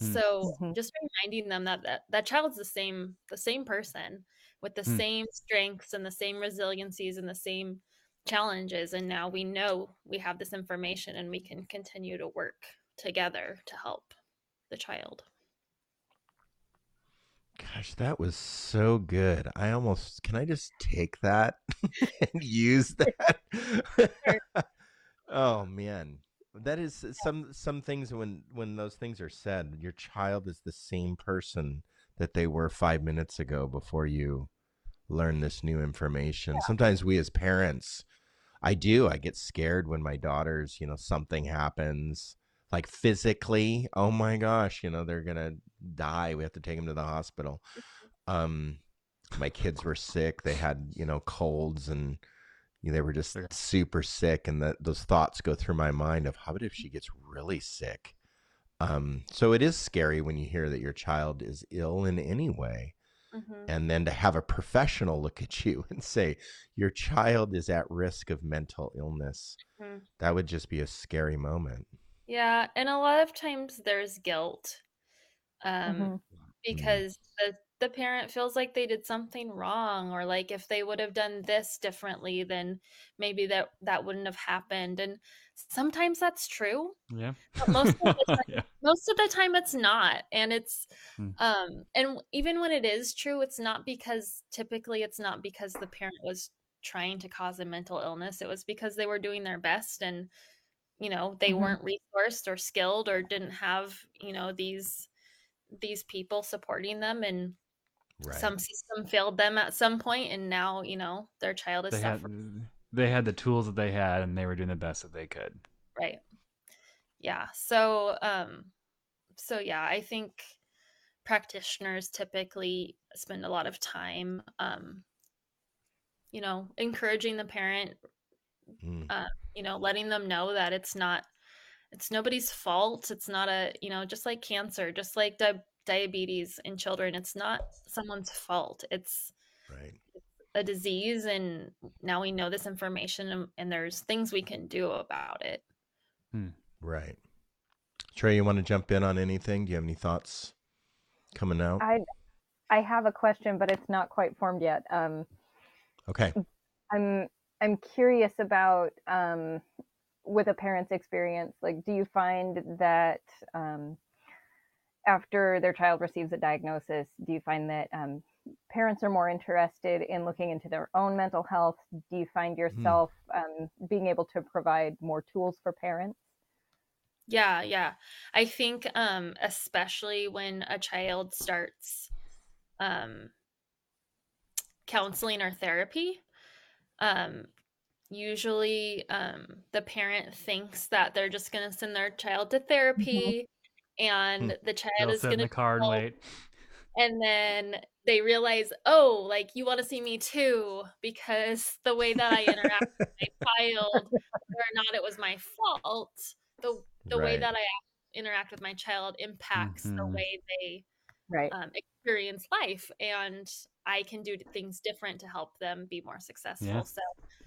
[SPEAKER 3] Mm.
[SPEAKER 2] So
[SPEAKER 4] Mhm.
[SPEAKER 2] just reminding them that, that that child's the same the same person with the
[SPEAKER 3] Mm.
[SPEAKER 2] same strengths and the same resiliencies and the same challenges and now we know we have this information and we can continue to work together to help the child.
[SPEAKER 1] Gosh, that was so good. I almost can I just take that and use that? oh man. That is some some things when when those things are said, your child is the same person that they were 5 minutes ago before you learn this new information. Sometimes we as parents I do. I get scared when my daughters, you know, something happens like physically. Oh my gosh, you know, they're going to die. We have to take them to the hospital. Um my kids were sick. They had, you know, colds and they were just
[SPEAKER 3] Okay.
[SPEAKER 1] super sick, and that those thoughts go through my mind of how about if she gets really sick. Um, so it is scary when you hear that your child is ill in any way,
[SPEAKER 2] Mhm.
[SPEAKER 1] and then to have a professional look at you and say your child is at risk of mental illness.
[SPEAKER 2] Mhm.
[SPEAKER 1] That would just be a scary moment.
[SPEAKER 2] Yeah, and a lot of times there's guilt. Um,
[SPEAKER 4] Mhm.
[SPEAKER 2] because the the parent feels like they did something wrong or like if they would have done this differently then maybe that that wouldn't have happened and sometimes that's true
[SPEAKER 3] Yeah.
[SPEAKER 2] But most of the time-
[SPEAKER 3] yeah.
[SPEAKER 2] most of the time it's not and it's
[SPEAKER 3] Hmm.
[SPEAKER 2] um and even when it is true it's not because typically it's not because the parent was trying to cause a mental illness it was because they were doing their best and you know they
[SPEAKER 4] Mhm.
[SPEAKER 2] weren't resourced or skilled or didn't have you know these these people supporting them and
[SPEAKER 1] Right.
[SPEAKER 2] some system failed them at some point and now you know their child is
[SPEAKER 3] They had
[SPEAKER 2] suffering
[SPEAKER 3] they had the tools that they had and they were doing the best that they could.
[SPEAKER 2] right yeah so um so yeah i think practitioners typically spend a lot of time um you know encouraging the parent
[SPEAKER 1] Mm.
[SPEAKER 2] you know letting them know that it's not it's nobody's fault it's not a you know just like cancer just like di- diabetes in children it's not someone's fault it's
[SPEAKER 1] Right.
[SPEAKER 2] a disease and now we know this information and, and there's things we can do about it
[SPEAKER 1] Right. Trey, you want to jump in on anything? Do you have any thoughts coming out?
[SPEAKER 4] I I have a question, but it's not quite formed yet. Um,
[SPEAKER 1] Okay.
[SPEAKER 4] I'm I'm curious about um, with a parent's experience. Like, do you find that um, after their child receives a diagnosis, do you find that um, parents are more interested in looking into their own mental health? Do you find yourself um, being able to provide more tools for parents?
[SPEAKER 2] yeah yeah i think um especially when a child starts um counseling or therapy um usually um the parent thinks that they're just going to send their child to therapy and the child
[SPEAKER 3] They'll
[SPEAKER 2] is
[SPEAKER 3] sit
[SPEAKER 2] going
[SPEAKER 3] in
[SPEAKER 2] to
[SPEAKER 3] the car and
[SPEAKER 2] well,
[SPEAKER 3] wait.
[SPEAKER 2] and then they realize oh like you want to see me too because the way that i interact with my child whether or not it was my fault the the way that i interact with my child impacts the
[SPEAKER 3] Mhm.
[SPEAKER 2] way they
[SPEAKER 4] Right.
[SPEAKER 2] um, experience life and i can do things different to help them be more successful
[SPEAKER 3] Yeah.
[SPEAKER 2] so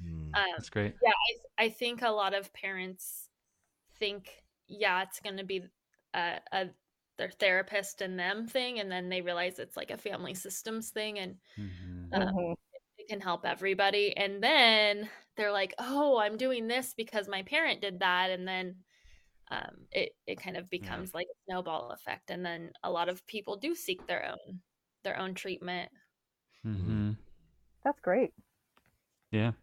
[SPEAKER 1] Mm.
[SPEAKER 2] um,
[SPEAKER 3] That's great.
[SPEAKER 2] yeah I, I think a lot of parents think yeah it's going to be a, a their therapist and them thing and then they realize it's like a family systems thing and
[SPEAKER 3] Mhm.
[SPEAKER 2] uh,
[SPEAKER 4] Mhm.
[SPEAKER 2] it can help everybody and then they're like oh i'm doing this because my parent did that and then um, it, it kind of becomes like a snowball effect and then a lot of people do seek their own their own treatment
[SPEAKER 3] Mhm.
[SPEAKER 4] That's great.
[SPEAKER 3] Yeah.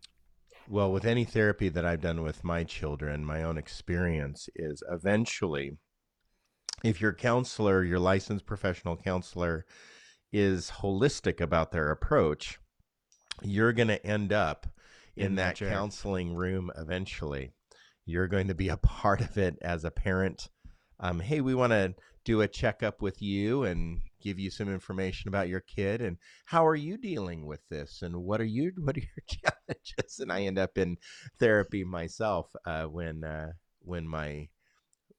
[SPEAKER 1] Well, with any therapy that I've done with my children, my own experience is eventually, if your counselor, your licensed professional counselor, is holistic about their approach, you're going to end up in,
[SPEAKER 3] In that chair.
[SPEAKER 1] counseling room eventually. You're going to be a part of it as a parent. Um, hey, we want to do a checkup with you and give you some information about your kid and how are you dealing with this and what are you what are your challenges and i end up in therapy myself uh, when uh, when my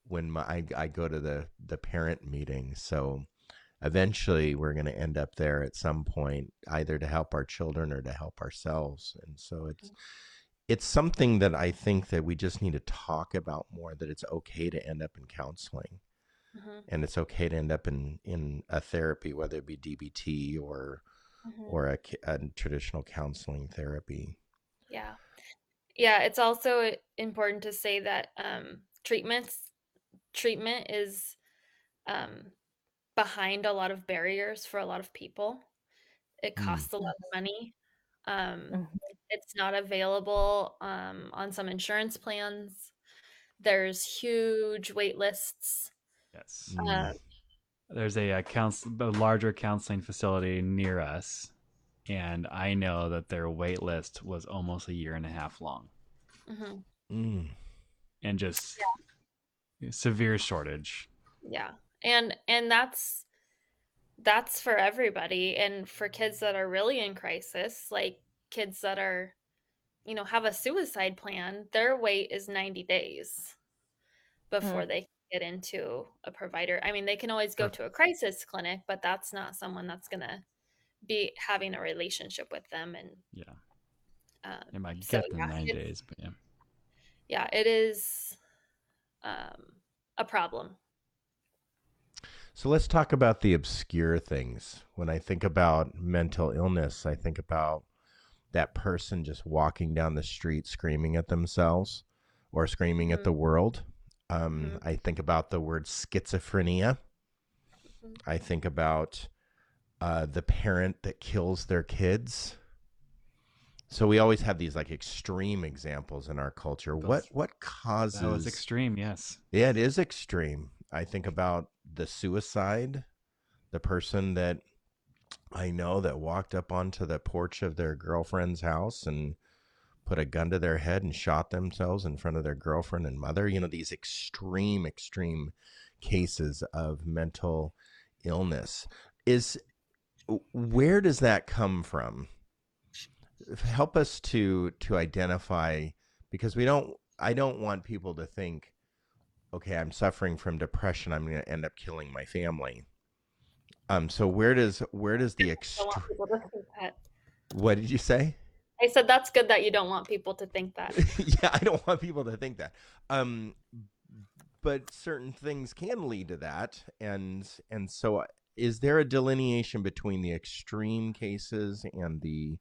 [SPEAKER 1] when my I, I go to the the parent meeting. So eventually we're going to end up there at some point either to help our children or to help ourselves. And so it's it's something that i think that we just need to talk about more that it's okay to end up in counseling.
[SPEAKER 2] Mhm,
[SPEAKER 1] and it's okay to end up in in a therapy whether it be dbt or
[SPEAKER 2] mhm.
[SPEAKER 1] or a, a traditional counseling therapy.
[SPEAKER 2] Yeah. Yeah, it's also important to say that um treatments treatment is um behind a lot of barriers for a lot of people. It
[SPEAKER 1] Mm.
[SPEAKER 2] costs a lot of money. Um
[SPEAKER 4] Mhm.
[SPEAKER 2] it's not available um on some insurance plans. There's huge wait lists.
[SPEAKER 3] Yes.
[SPEAKER 2] Uh,
[SPEAKER 3] There's a, a counsel, a larger counseling facility near us, and I know that their wait list was almost a year and a half long,
[SPEAKER 2] Mm-hmm.
[SPEAKER 1] Mm.
[SPEAKER 3] and just severe shortage.
[SPEAKER 2] Yeah. And and that's that's for everybody and for kids that are really in crisis, like kids that are you know have a suicide plan their wait is 90 days before
[SPEAKER 4] Hmm.
[SPEAKER 2] they get into a provider i mean they can always go
[SPEAKER 3] Sure.
[SPEAKER 2] to a crisis clinic but that's not someone that's going to be having a relationship with them and
[SPEAKER 3] Yeah.
[SPEAKER 2] um,
[SPEAKER 3] It might
[SPEAKER 2] So,
[SPEAKER 3] get them
[SPEAKER 2] yeah,
[SPEAKER 3] nine days, but yeah.
[SPEAKER 2] yeah it is um, a problem
[SPEAKER 1] So let's talk about the obscure things. When I think about mental illness, I think about that person just walking down the street screaming at themselves or screaming at
[SPEAKER 2] Mhm.
[SPEAKER 1] the world. Um,
[SPEAKER 2] Mhm.
[SPEAKER 1] I think about the word schizophrenia.
[SPEAKER 2] Mhm.
[SPEAKER 1] I think about uh, the parent that kills their kids. So we always have these like extreme examples in our culture. what what causes?
[SPEAKER 3] That was extreme, yes.
[SPEAKER 1] Yeah, it is extreme. I think about the suicide, the person that I know that walked up onto the porch of their girlfriend's house and put a gun to their head and shot themselves in front of their girlfriend and mother. You know, these extreme, extreme cases of mental illness. Is where does that come from? Help us to to identify because we don't I don't want people to think okay, I'm suffering from depression, I'm going to end up killing my family. Um so where does where does the
[SPEAKER 2] I don't want
[SPEAKER 1] extreme
[SPEAKER 2] people to think that.
[SPEAKER 1] What did you say?
[SPEAKER 2] I said that's good that you don't want people to think that.
[SPEAKER 1] yeah, I don't want people to think that. Um, but certain things can lead to that, and and so is there a delineation between the extreme cases and the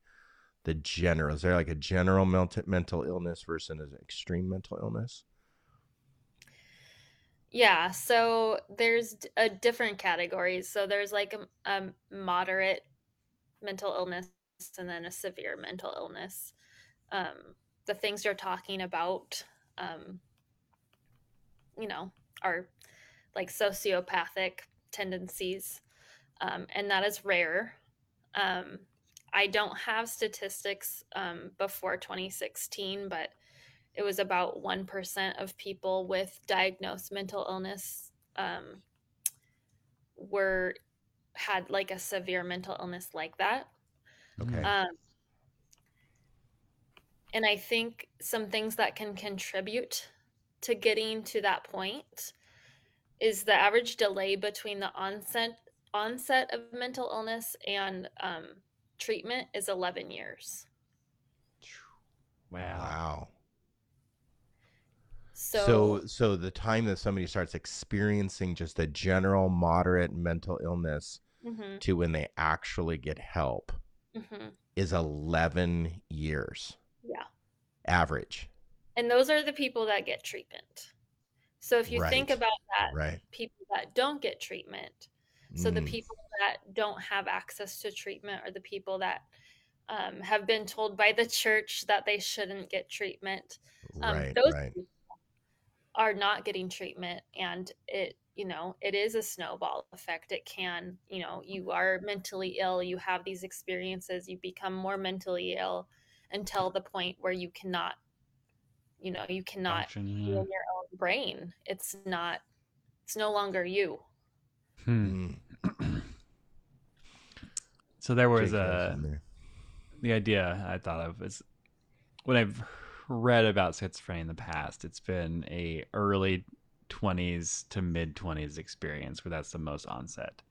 [SPEAKER 1] the general? Is there like a general mental illness versus an extreme mental illness?
[SPEAKER 2] Yeah, so there's a different categories. So there's like a, a moderate mental illness and then a severe mental illness. Um, the things you're talking about, um, you know, are like sociopathic tendencies, um, and that is rare. I don't have statistics um, before 2016, but it was about 1% of people with diagnosed mental illness um, were had like a severe mental illness like that
[SPEAKER 1] Okay.
[SPEAKER 2] um, and i think some things that can contribute to getting to that point is the average delay between the onset onset of mental illness and um, treatment is 11 years
[SPEAKER 3] Wow.
[SPEAKER 1] wow.
[SPEAKER 2] so,
[SPEAKER 1] So so the time that somebody starts experiencing just a general moderate mental illness
[SPEAKER 2] Mhm,
[SPEAKER 1] to when they actually get help
[SPEAKER 2] mhm.
[SPEAKER 1] is 11 years
[SPEAKER 2] yeah
[SPEAKER 1] average.
[SPEAKER 2] and those are the people that get treatment so if you think about that
[SPEAKER 1] Right.
[SPEAKER 2] people that don't get treatment So the
[SPEAKER 1] Mm.
[SPEAKER 2] people that don't have access to treatment or the people that um, have been told by the church that they shouldn't get treatment. Um,
[SPEAKER 1] right,
[SPEAKER 2] those
[SPEAKER 1] right.
[SPEAKER 2] people are not getting treatment, and it you know it is a snowball effect. It can you know you are mentally ill, you have these experiences, you become more mentally ill until the point where you cannot, you know, you cannot
[SPEAKER 3] Function, yeah.
[SPEAKER 2] in your own brain. It's not. It's no longer you.
[SPEAKER 3] Hmm. So there was
[SPEAKER 1] Jake
[SPEAKER 3] a
[SPEAKER 1] there.
[SPEAKER 3] the idea I thought of is when I've read about schizophrenia in the past, it's been a early twenties to mid twenties experience where that's the most onset.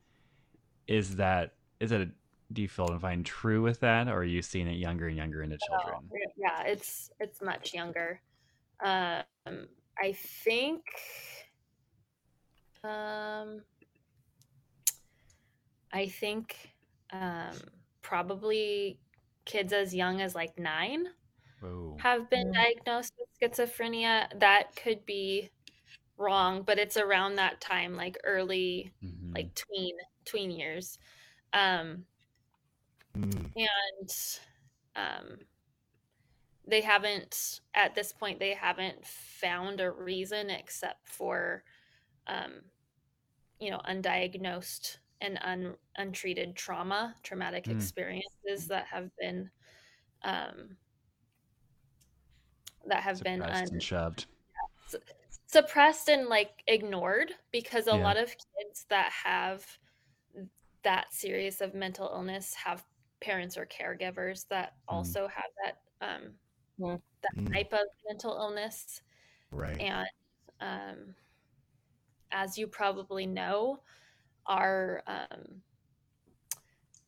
[SPEAKER 3] Is that is that a, do you feel and find true with that, or are you seeing it younger and younger into children?
[SPEAKER 2] Oh, yeah, it's it's much younger. Um, I think, um, I think, um, probably kids as young as like nine
[SPEAKER 3] Whoa.
[SPEAKER 2] have been diagnosed with schizophrenia. That could be wrong, but it's around that time, like early,
[SPEAKER 3] Mhm.
[SPEAKER 2] like tween tween years. Um,
[SPEAKER 1] Mm.
[SPEAKER 2] and um, they haven't at this point they haven't found a reason except for um, you know undiagnosed and un- untreated trauma traumatic
[SPEAKER 3] Mm.
[SPEAKER 2] experiences that have been um, that have been
[SPEAKER 3] Suppressed
[SPEAKER 2] un-
[SPEAKER 3] and shoved.
[SPEAKER 2] suppressed and like ignored because a
[SPEAKER 3] Yeah.
[SPEAKER 2] lot of kids that have that serious of mental illness have parents or caregivers that
[SPEAKER 3] Mm.
[SPEAKER 2] also have that um,
[SPEAKER 4] Mhm.
[SPEAKER 2] the
[SPEAKER 1] Mm.
[SPEAKER 2] type of mental illness.
[SPEAKER 1] Right.
[SPEAKER 2] And um, as you probably know, our um,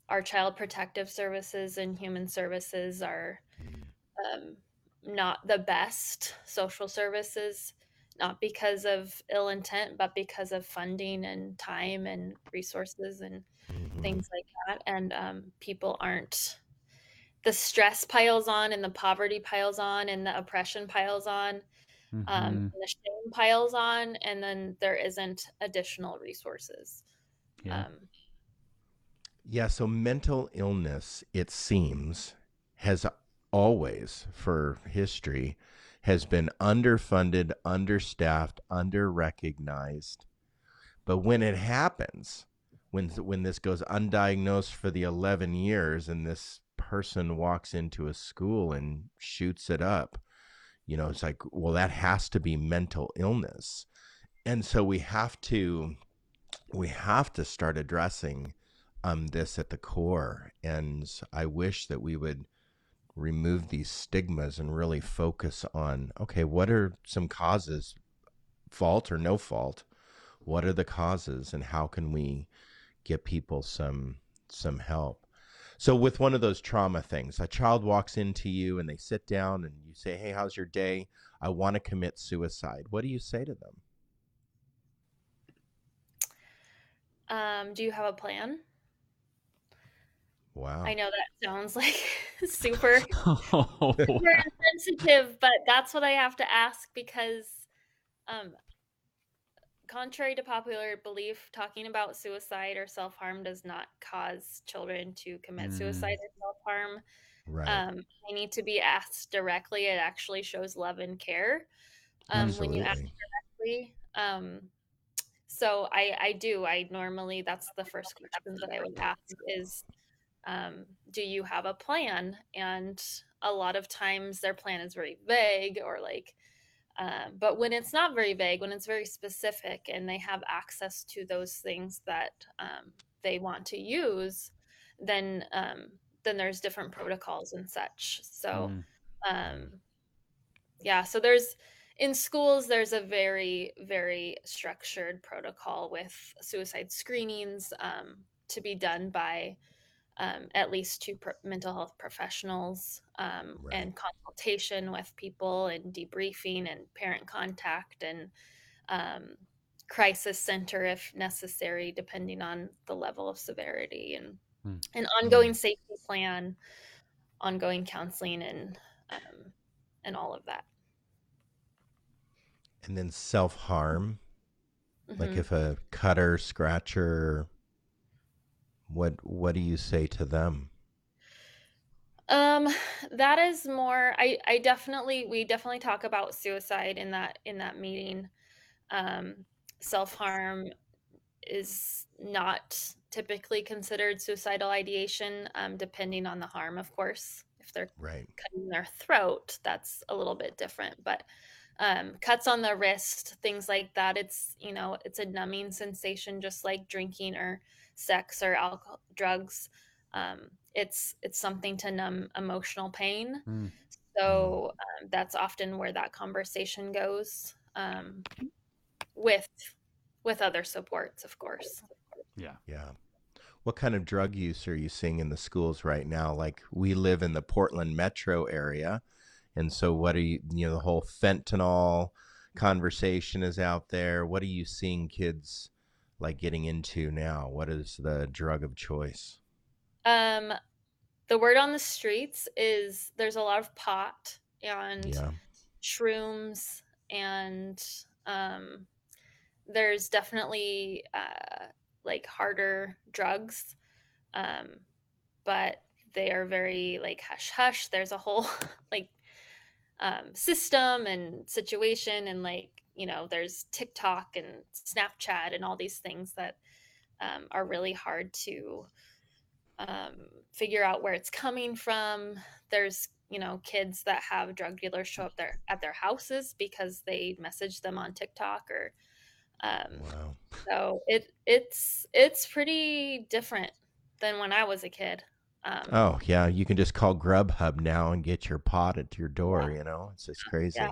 [SPEAKER 2] our child protective services and human services are um, not the best social services, not because of ill intent, but because of funding and time and resources and
[SPEAKER 1] Mhm.
[SPEAKER 2] things like that. And um, people aren't, the stress piles on and the poverty piles on and the oppression piles on um,
[SPEAKER 3] Mhm.
[SPEAKER 2] and the shame piles on, and then there isn't additional resources.
[SPEAKER 3] Yeah.
[SPEAKER 2] Um,
[SPEAKER 1] Yeah, so mental illness, it seems, has always, for history, has been underfunded, understaffed, underrecognized. But when it happens, when when this goes undiagnosed for the 11 years and this person walks into a school and shoots it up, you know, it's like, well, that has to be mental illness. And so we have to we have to start addressing um, this at the core. And I wish that we would remove these stigmas and really focus on okay, what are some causes, fault or no fault? What are the causes, and how can we get people some some help? So, with one of those trauma things, a child walks into you and they sit down and you say, Hey, how's your day? I want to commit suicide. What do you say to them?
[SPEAKER 2] Um, do you have a plan?
[SPEAKER 1] Wow.
[SPEAKER 2] I know that sounds like super
[SPEAKER 3] Oh,
[SPEAKER 2] super insensitive, but that's what I have to ask because, um, contrary to popular belief, talking about suicide or self harm does not cause children to commit
[SPEAKER 3] Mm.
[SPEAKER 2] suicide or self harm.
[SPEAKER 1] Right.
[SPEAKER 2] Um, they need to be asked directly. It actually shows love and care um, when you ask directly. Um, so I, I do. I normally that's the first question that I would ask is, um, do you have a plan? And a lot of times their plan is very vague or like, um, but when it's not very vague, when it's very specific, and they have access to those things that um, they want to use, then um, then there's different protocols and such. So
[SPEAKER 3] Mm.
[SPEAKER 2] um, yeah so there's in schools there's a very very structured protocol with suicide screenings um, to be done by um, at least two pro- mental health professionals um,
[SPEAKER 1] Right.
[SPEAKER 2] and consultation with people and debriefing and parent contact and um, crisis center if necessary depending on the level of severity and
[SPEAKER 3] Hmm.
[SPEAKER 2] an ongoing safety plan ongoing counseling and um, and all of that.
[SPEAKER 1] And then self harm. Like
[SPEAKER 2] Mhm.
[SPEAKER 1] if a cutter, scratcher, what what do you say to them?
[SPEAKER 2] Um, that is more. I I definitely we definitely talk about suicide in that in that meeting. Um, self harm is not typically considered suicidal ideation, um, depending on the harm, of course. If they're
[SPEAKER 1] Right.
[SPEAKER 2] cutting their throat, that's a little bit different. But um, cuts on the wrist, things like that, it's you know it's a numbing sensation, just like drinking or sex or alcohol, drugs. Um, it's it's something to numb emotional pain.
[SPEAKER 3] Mm.
[SPEAKER 2] So um, that's often where that conversation goes um, with with other supports, of course.
[SPEAKER 3] Yeah.
[SPEAKER 1] Yeah. What kind of drug use are you seeing in the schools right now? Like we live in the Portland metro area. And so what are you you know, the whole fentanyl conversation is out there. What are you seeing kids like getting into now? What is the drug of choice?
[SPEAKER 2] Um, the word on the streets is there's a lot of pot and
[SPEAKER 1] Yeah.
[SPEAKER 2] shrooms and um, there's definitely uh, like harder drugs um, but they are very like hush hush there's a whole like um, system and situation and like you know there's tiktok and snapchat and all these things that um, are really hard to um, figure out where it's coming from there's you know kids that have drug dealers show up there at their houses because they message them on tiktok or um,
[SPEAKER 1] Wow.
[SPEAKER 2] so it it's it's pretty different than when i was a kid Um,
[SPEAKER 1] Oh yeah, you can just call Grubhub now and get your pot at your door. You know, it's just crazy.
[SPEAKER 2] Yeah.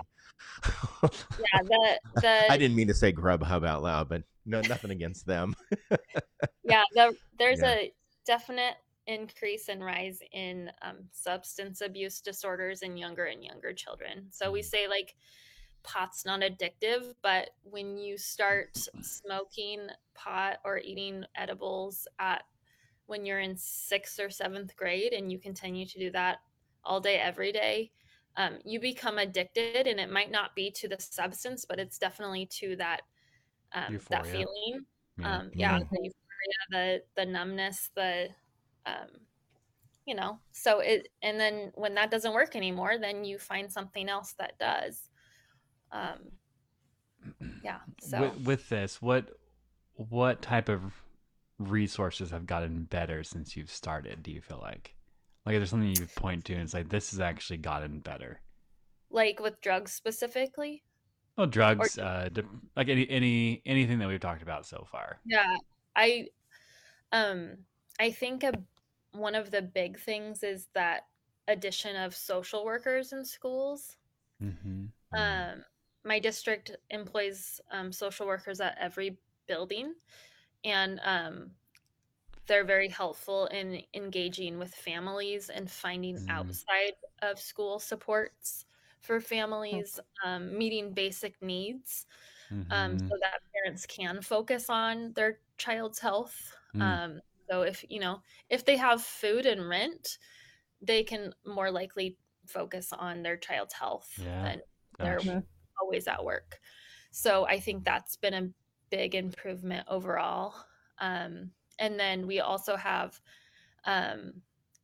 [SPEAKER 2] yeah, the the
[SPEAKER 1] I didn't mean to say Grubhub out loud, but no, nothing against them.
[SPEAKER 2] yeah the, there's
[SPEAKER 1] Yeah.
[SPEAKER 2] a definite increase and rise in um, substance abuse disorders in younger and younger children so we
[SPEAKER 1] Mhm.
[SPEAKER 2] say like pot's not addictive but when you start smoking pot or eating edibles at when you're in sixth or seventh grade and you continue to do that all day every day um, you become addicted and it might not be to the substance but it's definitely to that um, that feeling
[SPEAKER 3] Yeah.
[SPEAKER 2] um yeah
[SPEAKER 1] Mhm.
[SPEAKER 2] the euphoria the the numbness the um you know so it and then when that doesn't work anymore then you find something else that does um yeah so
[SPEAKER 3] with, with this, what what type of resources have gotten better since you've started? Do you feel like like there's something you point to and it's like this has actually gotten better?
[SPEAKER 2] like with drugs specifically
[SPEAKER 3] Well, drugs, uh, de- like any any anything that we've talked about so far.
[SPEAKER 2] yeah i um i think a, one of the big things is that addition of social workers in schools
[SPEAKER 3] Mm-hmm.
[SPEAKER 2] um, my district employs um, social workers at every building and um, they're very helpful in engaging with families and finding
[SPEAKER 3] Mm.
[SPEAKER 2] outside of school supports for families um, meeting basic needs um, so that parents can focus on their child's health
[SPEAKER 3] Mm.
[SPEAKER 2] um, so if you know if they have food and rent they can more likely focus on their child's health
[SPEAKER 3] Yeah.
[SPEAKER 2] than they're always at work. So I think that's been a big improvement overall. Um, and then we also have um,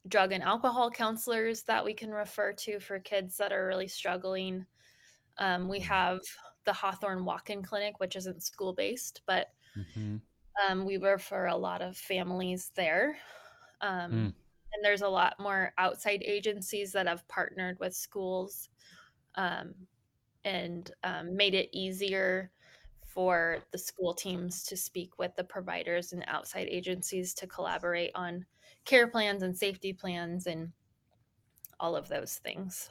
[SPEAKER 2] drug and alcohol counselors that we can refer to for kids that are really struggling. Um, we have the Hawthorne Walk In Clinic, which isn't school based, but
[SPEAKER 3] Mhm.
[SPEAKER 2] um, we refer a lot of families there. Um,
[SPEAKER 3] Hmm.
[SPEAKER 2] And there's a lot more outside agencies that have partnered with schools um, and um, made it easier for the school teams to speak with the providers and outside agencies to collaborate on care plans and safety plans and all of those things.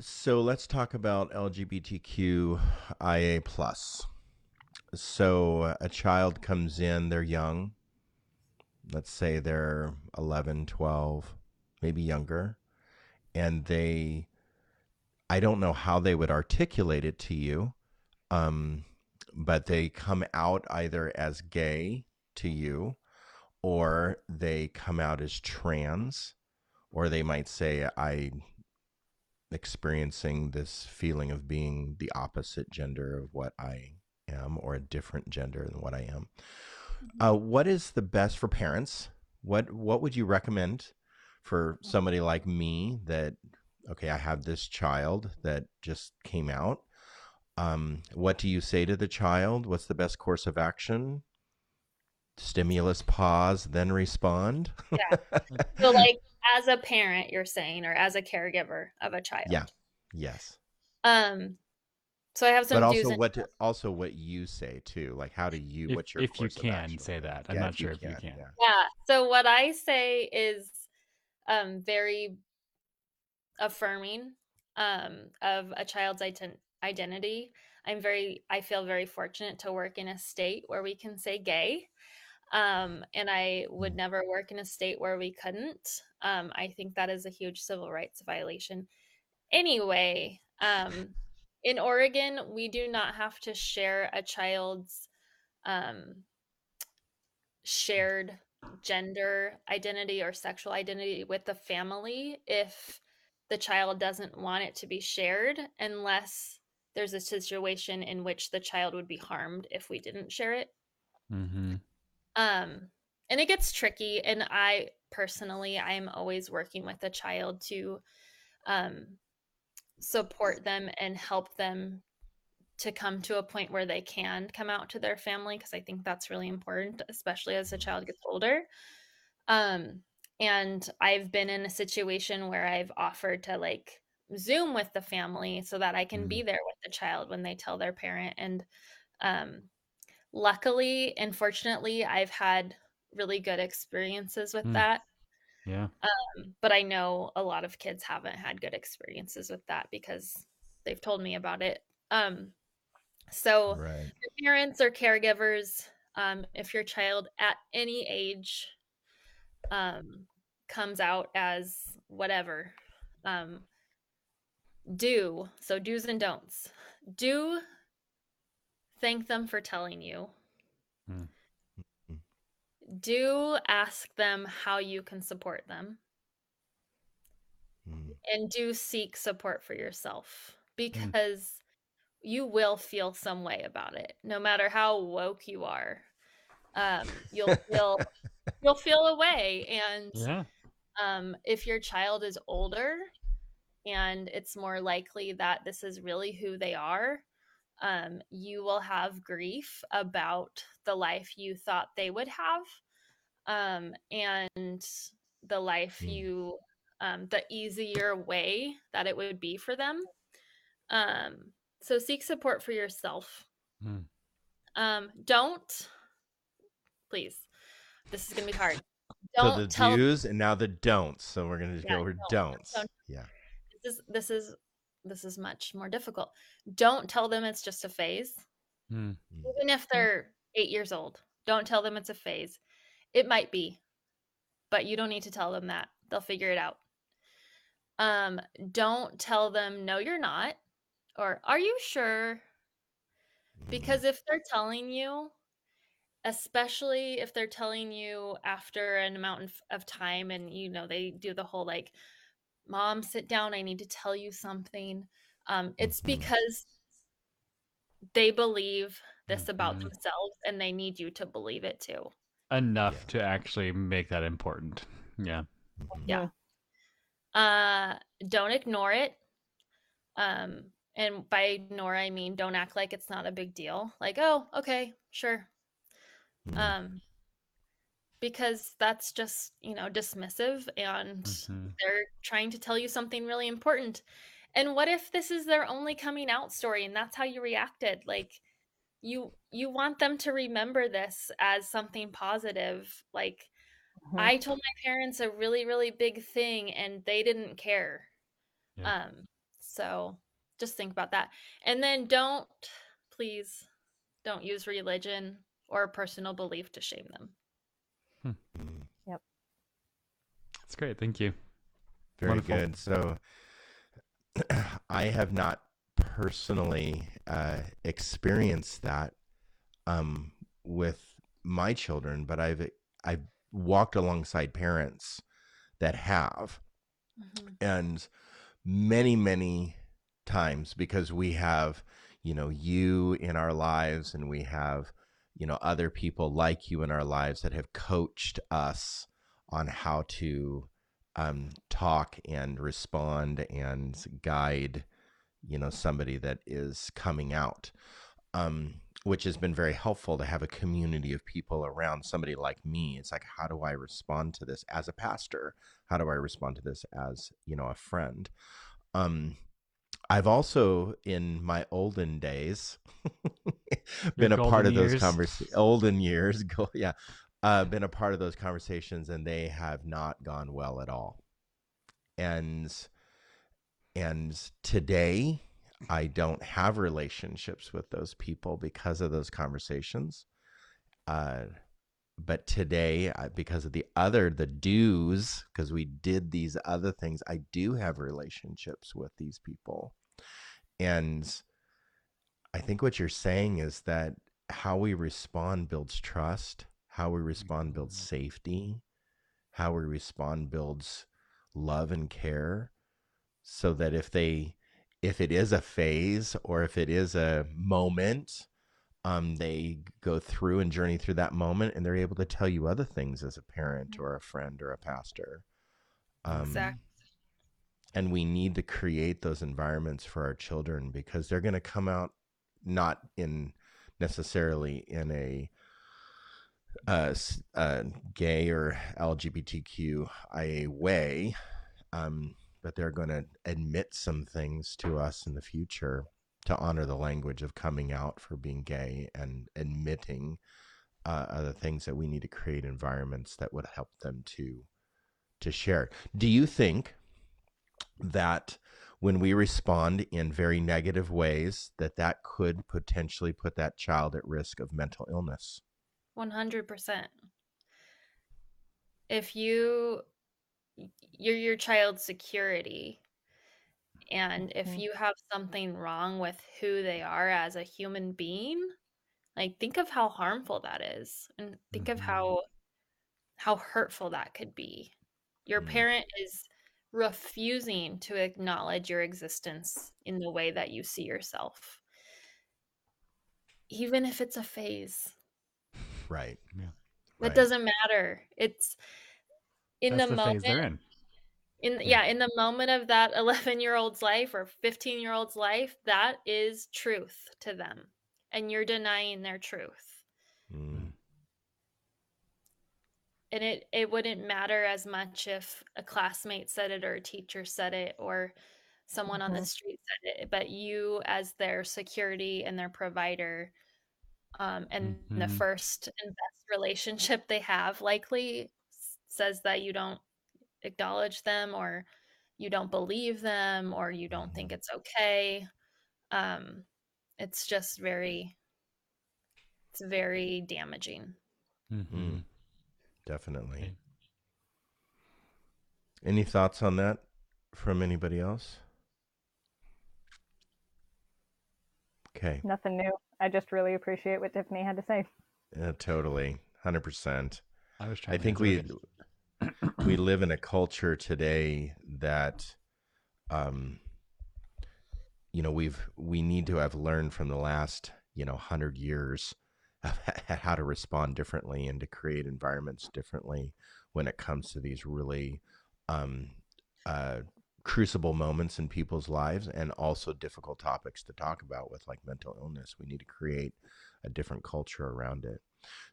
[SPEAKER 1] So let's talk about LGBTQIA plus. So a child comes in, they're young. Let's say they're 11, 12, maybe younger, and they I don't know how they would articulate it to you. Um but they come out either as gay to you or they come out as trans or they might say I experiencing this feeling of being the opposite gender of what I am or a different gender than what I am. Uh, what is the best for parents? What what would you recommend for somebody like me that okay, I have this child that just came out. Um, what do you say to the child? What's the best course of action? Stimulus pause, then respond. Yeah.
[SPEAKER 2] So, like, as a parent, you're saying, or as a caregiver of a child.
[SPEAKER 1] Yeah. yes.
[SPEAKER 2] Um. So I have some
[SPEAKER 1] but also what to, also what you say too like how do you
[SPEAKER 3] If-
[SPEAKER 1] what's your
[SPEAKER 3] if you
[SPEAKER 1] course of
[SPEAKER 3] can say that. I'm
[SPEAKER 1] Yeah,
[SPEAKER 3] not sure if you can.
[SPEAKER 1] yeah.
[SPEAKER 2] Yeah. So what I say is um very affirming um of a child's ident- identity. I'm very I feel very fortunate to work in a state where we can say gay. Um and I would
[SPEAKER 1] Mm.
[SPEAKER 2] never work in a state where we couldn't. Um I think that is a huge civil rights violation. Anyway, um in Oregon, we do not have to share a child's um shared gender identity or sexual identity with the family if the child doesn't want it to be shared unless there's a situation in which the child would be harmed if we didn't share it
[SPEAKER 3] Mm-hmm.
[SPEAKER 2] um and it gets tricky and i personally i am always working with a child to um support them and help them to come to a point where they can come out to their family because i think that's really important especially as the child gets older um and i've been in a situation where i've offered to like zoom with the family so that i can be there with the child when they tell their parent and um luckily and fortunately i've had really good experiences with
[SPEAKER 3] Mm.
[SPEAKER 2] that.
[SPEAKER 3] Yeah.
[SPEAKER 2] Um, but I know a lot of kids haven't had good experiences with that because they've told me about it. Um, so
[SPEAKER 1] Right.
[SPEAKER 2] parents or caregivers, um, if your child at any age um, comes out as whatever, um, do so do's and don'ts. Do thank them for telling you.
[SPEAKER 3] Mm.
[SPEAKER 1] Mm.
[SPEAKER 2] Do ask them how you can support them
[SPEAKER 1] Mm.
[SPEAKER 2] and do seek support for yourself because you will feel some way about it no matter how woke you are um, you'll feel you'll feel a way and
[SPEAKER 3] Yeah.
[SPEAKER 2] Um, if your child is older and it's more likely that this is really who they are um, you will have grief about the life you thought they would have um, and the life
[SPEAKER 1] Mm.
[SPEAKER 2] you um, the easier way that it would be for them um, so seek support for yourself
[SPEAKER 3] Mm.
[SPEAKER 2] um, don't please this is gonna be hard
[SPEAKER 1] So
[SPEAKER 2] don't
[SPEAKER 1] the
[SPEAKER 2] tell
[SPEAKER 1] do's and now the don'ts. So we're gonna just
[SPEAKER 2] Yeah,
[SPEAKER 1] go over
[SPEAKER 2] don't-
[SPEAKER 1] don'ts.
[SPEAKER 2] don't-
[SPEAKER 1] Yeah.
[SPEAKER 2] this is this is this is much more difficult. Don't tell them it's just a phase.
[SPEAKER 3] Mm.
[SPEAKER 1] Mm.
[SPEAKER 2] Even if they're 8 years old. Don't tell them it's a phase. It might be. But you don't need to tell them that. They'll figure it out. Um don't tell them no you're not or are you sure?
[SPEAKER 1] Mm.
[SPEAKER 2] Because if they're telling you especially if they're telling you after an amount of- of time and you know they do the whole like mom sit down i need to tell you something um it's
[SPEAKER 1] Mhm.
[SPEAKER 2] because they believe this about
[SPEAKER 3] Mhm.
[SPEAKER 2] themselves and they need you to believe it too
[SPEAKER 3] Enough
[SPEAKER 1] Yeah.
[SPEAKER 3] to actually make that important. Yeah.
[SPEAKER 2] Yeah uh don't ignore it um and by ignore i mean don't act like it's not a big deal like oh okay sure
[SPEAKER 1] Mm.
[SPEAKER 2] um because that's just you know dismissive and
[SPEAKER 3] Mhm.
[SPEAKER 2] they're trying to tell you something really important and what if this is their only coming out story and that's how you reacted like you you want them to remember this as something positive like
[SPEAKER 4] Mhm.
[SPEAKER 2] i told my parents a really really big thing and they didn't care
[SPEAKER 3] Yeah.
[SPEAKER 2] um so just think about that and then don't please don't use religion or a personal belief to shame them
[SPEAKER 1] Mm.
[SPEAKER 3] That's great. Thank you.
[SPEAKER 1] Very
[SPEAKER 3] Wonderful.
[SPEAKER 1] good. So I have not personally uh, experienced that um, with my children, but I've I've walked alongside parents that have,
[SPEAKER 2] Mhm.
[SPEAKER 1] and many many times because we have you know you in our lives and we have you know other people like you in our lives that have coached us on how to um, talk and respond and guide you know somebody that is coming out um, which has been very helpful to have a community of people around somebody like me. It's like how do i respond to this as a pastor? How do i respond to this as you know a friend? Um, I've also, in my olden days, been a part of those conversations. Olden years, go, yeah, uh, been a part of those conversations, and they have not gone well at all. And and today, I don't have relationships with those people because of those conversations. Uh, but today, because of the other the do's, because we did these other things, I do have relationships with these people, and I think what you're saying is that how we respond builds trust, how we respond builds mm-hmm. safety, how we respond builds love and care, so that if they if it is a phase or if it is a moment um, they go through and journey through that moment and they're able to tell you other things as a parent or a friend or a pastor. Um,
[SPEAKER 2] Exact-
[SPEAKER 1] and we need to create those environments for our children because they're going to come out not in necessarily in a uh, uh, gay or LGBTQIA way, um, but they're going to admit some things to us in the future to honor the language of coming out for being gay and admitting uh, things that we need to create environments that would help them to to share. Do you think that when we respond in very negative ways that that could potentially put that child at risk of mental illness
[SPEAKER 2] 100% if you you're your child's security and if you have something wrong with who they are as a human being like think of how harmful that is and think of
[SPEAKER 3] Mhm.
[SPEAKER 2] how how hurtful that could be your
[SPEAKER 1] Mhm.
[SPEAKER 2] parent is refusing to acknowledge your existence in the way that you see yourself even if it's a phase
[SPEAKER 1] right
[SPEAKER 3] Yeah.
[SPEAKER 2] that
[SPEAKER 1] Right.
[SPEAKER 2] doesn't matter it's in
[SPEAKER 3] That's
[SPEAKER 2] the,
[SPEAKER 3] the, phase
[SPEAKER 2] moment
[SPEAKER 3] in. Yeah.
[SPEAKER 2] in the moment of that 11 year old's life or 15 year old's life that is truth to them and you're denying their truth
[SPEAKER 1] Mm.
[SPEAKER 2] and it it wouldn't matter as much if a classmate said it or a teacher said it or someone on the
[SPEAKER 4] Mhm.
[SPEAKER 2] street said it but you as their security and their provider um, and the
[SPEAKER 3] Mhm.
[SPEAKER 2] first and best relationship they have likely says that you don't acknowledge them or you don't believe them or you don't think it's okay um, it's just very it's very damaging
[SPEAKER 3] mm-hmm.
[SPEAKER 1] definitely any thoughts on that from anybody else okay
[SPEAKER 4] Nothing new. I just really appreciate what Tiffany had to say.
[SPEAKER 1] yeah, totally 100%
[SPEAKER 3] I was trying.
[SPEAKER 1] I
[SPEAKER 3] to
[SPEAKER 1] think we
[SPEAKER 3] it.
[SPEAKER 1] We live in a culture today that um you know we've we need to have learned from the last you know 100 years of how to respond differently and to create environments differently when it comes to these really um uh crucible moments in people's lives and also difficult topics to talk about with like mental illness. We need to create a different culture around it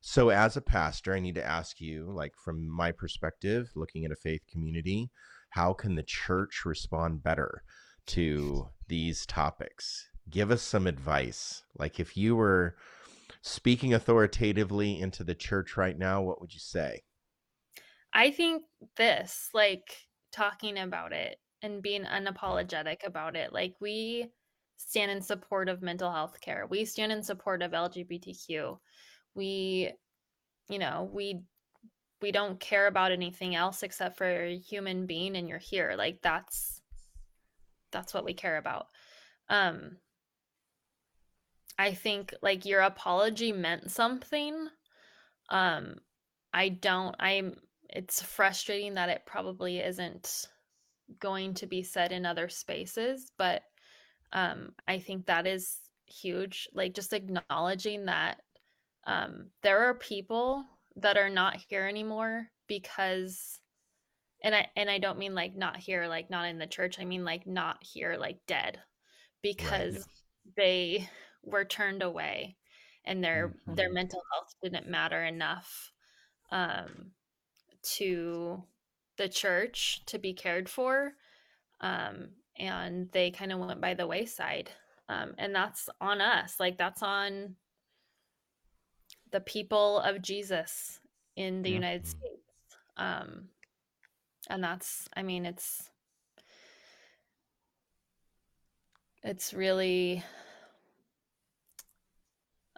[SPEAKER 1] so, as a pastor, I need to ask you, like, from my perspective, looking at a faith community, how can the church respond better to these topics? Give us some advice. Like, if you were speaking authoritatively into the church right now, what would you say?
[SPEAKER 2] I think this, like talking about it and being unapologetic about it, like we stand in support of mental health care. We stand in support of LGBTQ. We, you know, we we don't care about anything else except for a human being and you're here. Like that's that's what we care about. Um I think like your apology meant something. Um I don't I'm it's frustrating that it probably isn't going to be said in other spaces, but um I think that is huge. Like just acknowledging that um there are people that are not here anymore because and I and I don't mean like not here like not in the church. I mean like not here like dead because they were turned away and their their
[SPEAKER 3] Mhm.
[SPEAKER 2] mental health didn't matter enough um to the church to be cared for um and they kind of went by the wayside um and that's on us like that's on the people of Jesus in the
[SPEAKER 3] Yeah.
[SPEAKER 2] United. States um and that's i mean it's it's really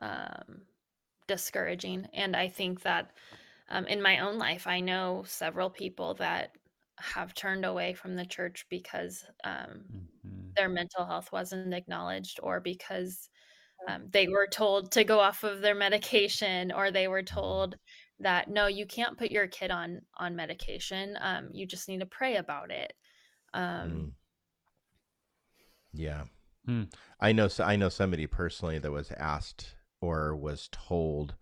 [SPEAKER 2] um discouraging and i think that um, in my own life i know several people that have turned away from the church because um,
[SPEAKER 3] Mhm.
[SPEAKER 2] their mental health wasn't acknowledged or because um, they were told to go off of their medication or they were told that no you can't put your kid on on medication um, you just need to pray about it um,
[SPEAKER 1] Mm. Yeah.
[SPEAKER 3] Hmm.
[SPEAKER 1] I know I know somebody personally that was asked or was told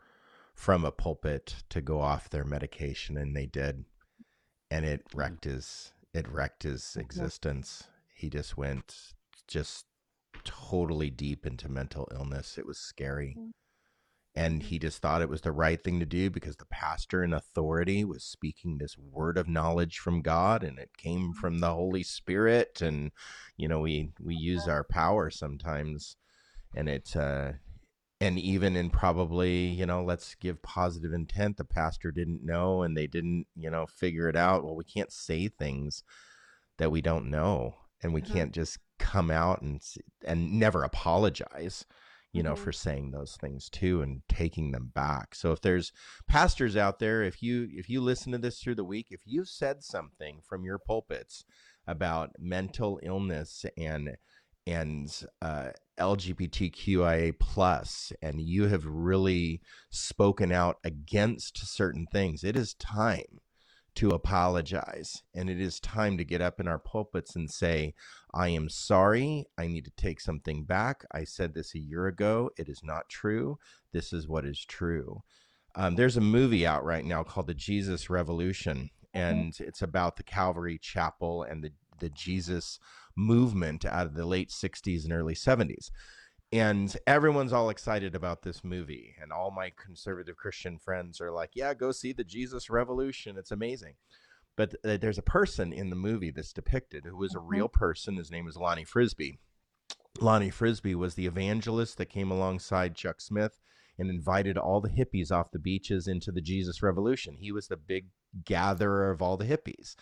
[SPEAKER 1] from a pulpit to go off their medication and they did and it wrecked his it wrecked his existence. He just went just totally deep into mental illness. It was scary.
[SPEAKER 4] Mm.
[SPEAKER 1] And he just thought it was the right thing to do because the pastor in authority was speaking this word of knowledge from God and it came from the Holy Spirit. And, you know, we, we use our power sometimes and it, uh, and even in probably you know let's give positive intent the pastor didn't know and they didn't you know figure it out well we can't say things that we don't know and we
[SPEAKER 2] Mhm.
[SPEAKER 1] can't just come out and and never apologize you know
[SPEAKER 2] Mhm.
[SPEAKER 1] for saying those things too and taking them back so if there's pastors out there if you if you listen to this through the week if you've said something from your pulpits about mental illness and and uh, LGBTQIA plus, and you have really spoken out against certain things, it is time to apologize, and it is time to get up in our pulpits and say, "I am sorry. I need to take something back. I said this a year ago. It is not true. This is what is true." Um, there's a movie out right now called The Jesus Revolution, and it's about the Calvary Chapel and the the Jesus movement out of the late 60s and early 70s. And everyone's all excited about this movie. And all my conservative Christian friends are like, yeah, go see the Jesus Revolution. It's amazing. But uh, there's a person in the movie that's depicted who is a
[SPEAKER 4] Mhm.
[SPEAKER 1] real person. His name is Lonnie Frisbee. Lonnie Frisbee was the evangelist that came alongside Chuck Smith and invited all the hippies off the beaches into the Jesus Revolution. He was the big gatherer of all the hippies.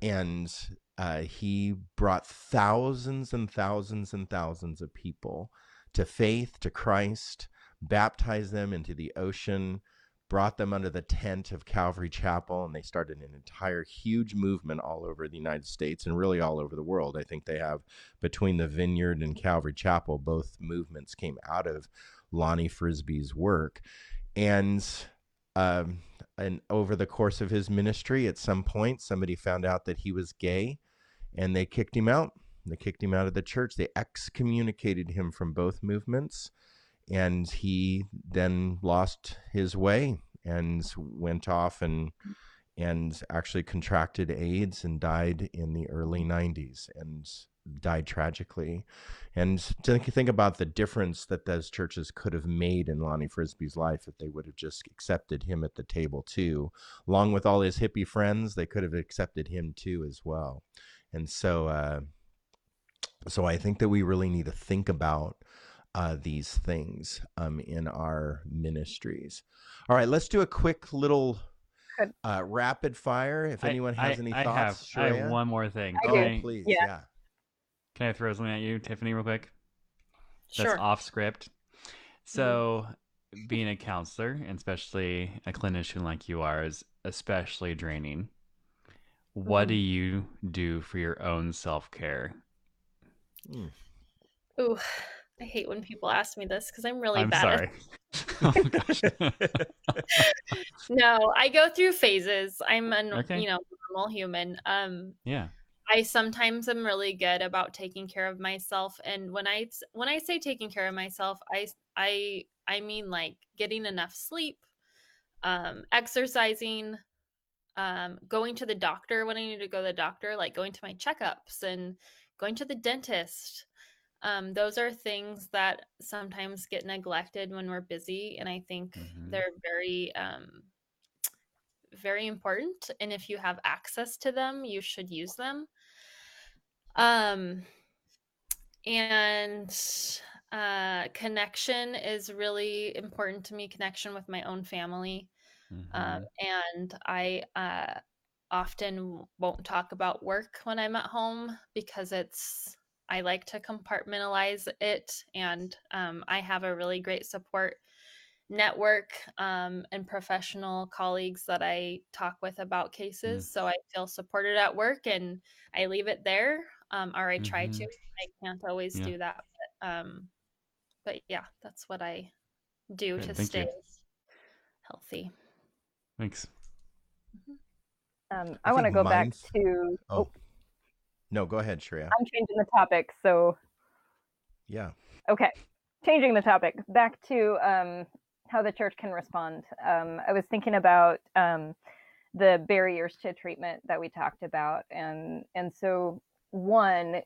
[SPEAKER 1] And uh, he brought thousands and thousands and thousands of people to faith, to Christ, baptized them into the ocean, brought them under the tent of Calvary Chapel, and they started an entire huge movement all over the United States and really all over the world. I think they have between the Vineyard and Calvary Chapel, both movements came out of Lonnie Frisbee's work. And um, and over the course of his ministry, at some point, somebody found out that he was gay, and they kicked him out. They kicked him out of the church. They excommunicated him from both movements, and he then lost his way and went off and and actually contracted AIDS and died in the early 90s and died tragically. And to think about the difference that those churches could have made in Lonnie Frisbee's life if they would have just accepted him at the table too, along with all his hippie friends, they could have accepted him too as well. And so, uh, so I think that we really need to think about uh, these things um, in our ministries. All right, let's do a quick little uh, rapid fire. If
[SPEAKER 3] I-
[SPEAKER 1] anyone has
[SPEAKER 3] I-
[SPEAKER 1] any
[SPEAKER 3] I
[SPEAKER 1] thoughts,
[SPEAKER 3] have, I have one more thing.
[SPEAKER 1] Oh,
[SPEAKER 3] Can
[SPEAKER 4] do.
[SPEAKER 3] I,
[SPEAKER 1] please,
[SPEAKER 4] Yeah.
[SPEAKER 1] yeah.
[SPEAKER 3] can I throw something at you, Tiffany, real quick? That's
[SPEAKER 2] Sure.
[SPEAKER 3] off script. So, being a counselor, and especially a clinician like you are, is especially draining. What do you do for your own self care?
[SPEAKER 1] Mm.
[SPEAKER 2] Ooh, I hate when people ask me this because I'm really
[SPEAKER 3] I'm
[SPEAKER 2] bad
[SPEAKER 3] sorry. oh gosh.
[SPEAKER 2] No, I go through phases. I'm a
[SPEAKER 3] Okay.
[SPEAKER 2] you know normal human. Um,
[SPEAKER 3] yeah.
[SPEAKER 2] I sometimes am really good about taking care of myself, and when I when I say taking care of myself, I I I mean like getting enough sleep, um, exercising, um, going to the doctor when I need to go to the doctor, like going to my checkups and going to the dentist. Um, those are things that sometimes get neglected when we're busy, and I think
[SPEAKER 3] Mhm.
[SPEAKER 2] they're very um, very important and if you have access to them you should use them um and uh connection is really important to me connection with my own family um
[SPEAKER 3] Mhm.
[SPEAKER 2] and i uh often won't talk about work when i'm at home because it's i like to compartmentalize it and um, i have a really great support network um, and professional colleagues that I talk with about cases. So I feel supported at work and I leave it there, um, or I try to.
[SPEAKER 3] Mhm.
[SPEAKER 2] I can't always
[SPEAKER 3] Yeah.
[SPEAKER 2] do that, but, um, but yeah, that's what I do to
[SPEAKER 3] thank
[SPEAKER 2] stay
[SPEAKER 3] you.
[SPEAKER 2] healthy.
[SPEAKER 3] Thanks.
[SPEAKER 4] Um,
[SPEAKER 1] I
[SPEAKER 4] I want to go back to.
[SPEAKER 1] Oh,
[SPEAKER 4] Oh,
[SPEAKER 1] no, go ahead, Shreya.
[SPEAKER 4] I'm changing the topic. So,
[SPEAKER 1] Yeah.
[SPEAKER 4] okay, changing the topic back to um, how the church can respond. Um, I was thinking about um, the barriers to treatment that we talked about, and and so one,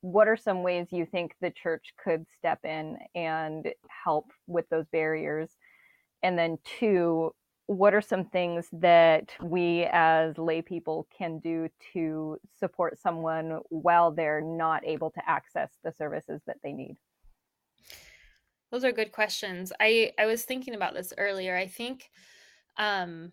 [SPEAKER 4] what are some ways you think the church could step in and help with those barriers? And then two, what are some things that we as lay people can do to support someone while they're not able to access the services that they need?
[SPEAKER 2] Those are good questions. I I was thinking about this earlier. I think um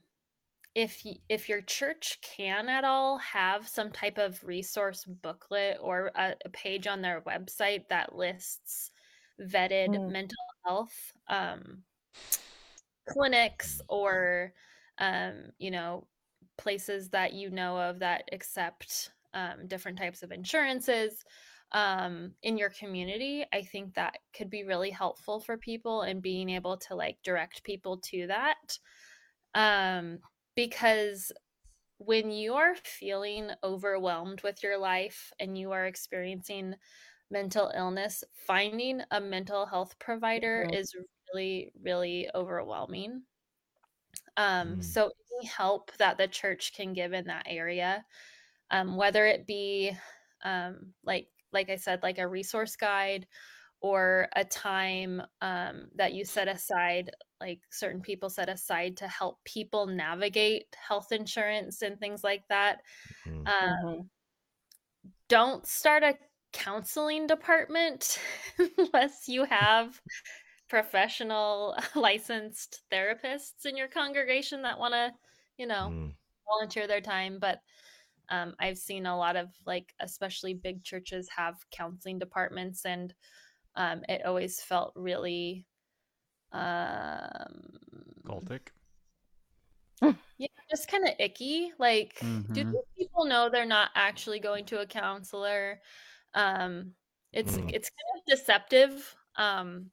[SPEAKER 2] if if your church can at all have some type of resource booklet or a, a page on their website that lists vetted mm. mental health um, clinics or um, you know places that you know of that accept um, different types of insurances um, in your community i think that could be really helpful for people and being able to like direct people to that um, because when you are feeling overwhelmed with your life and you are experiencing mental illness, finding a mental health provider mm-hmm. is really, really overwhelming. Um, mm. So, any help that the church can give in that area, um, whether it be um, like like I said, like a resource guide or a time um, that you set aside, like certain people set aside to help people navigate health insurance and things like that. Mm-hmm. Um, mm-hmm. Don't start a counseling department unless you have professional licensed therapists in your congregation that want to, you know, mm. volunteer their time. But um, I've seen a lot of like, especially big churches have counseling departments and um, it always felt really um
[SPEAKER 3] cultic
[SPEAKER 2] yeah just kind of icky like mm-hmm. do people know they're not actually going to a counselor um it's mm. it's kind of deceptive um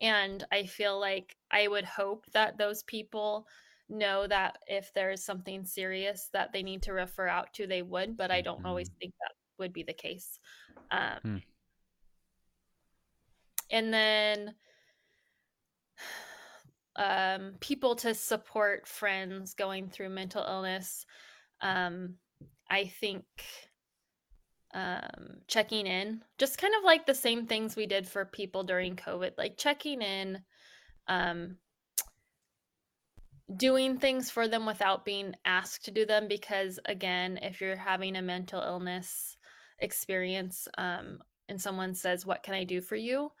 [SPEAKER 2] and i feel like i would hope that those people know that if there's something serious that they need to refer out to they would but i don't mm. always think that would be the case um mm and then um, people to support friends going through mental illness. Um, I think um, checking in, just kind of like the same things we did for people during COVID, like checking in, um, doing things for them without being asked to do them. Because again, if you're having a mental illness experience, um, and someone says, What can I do for you?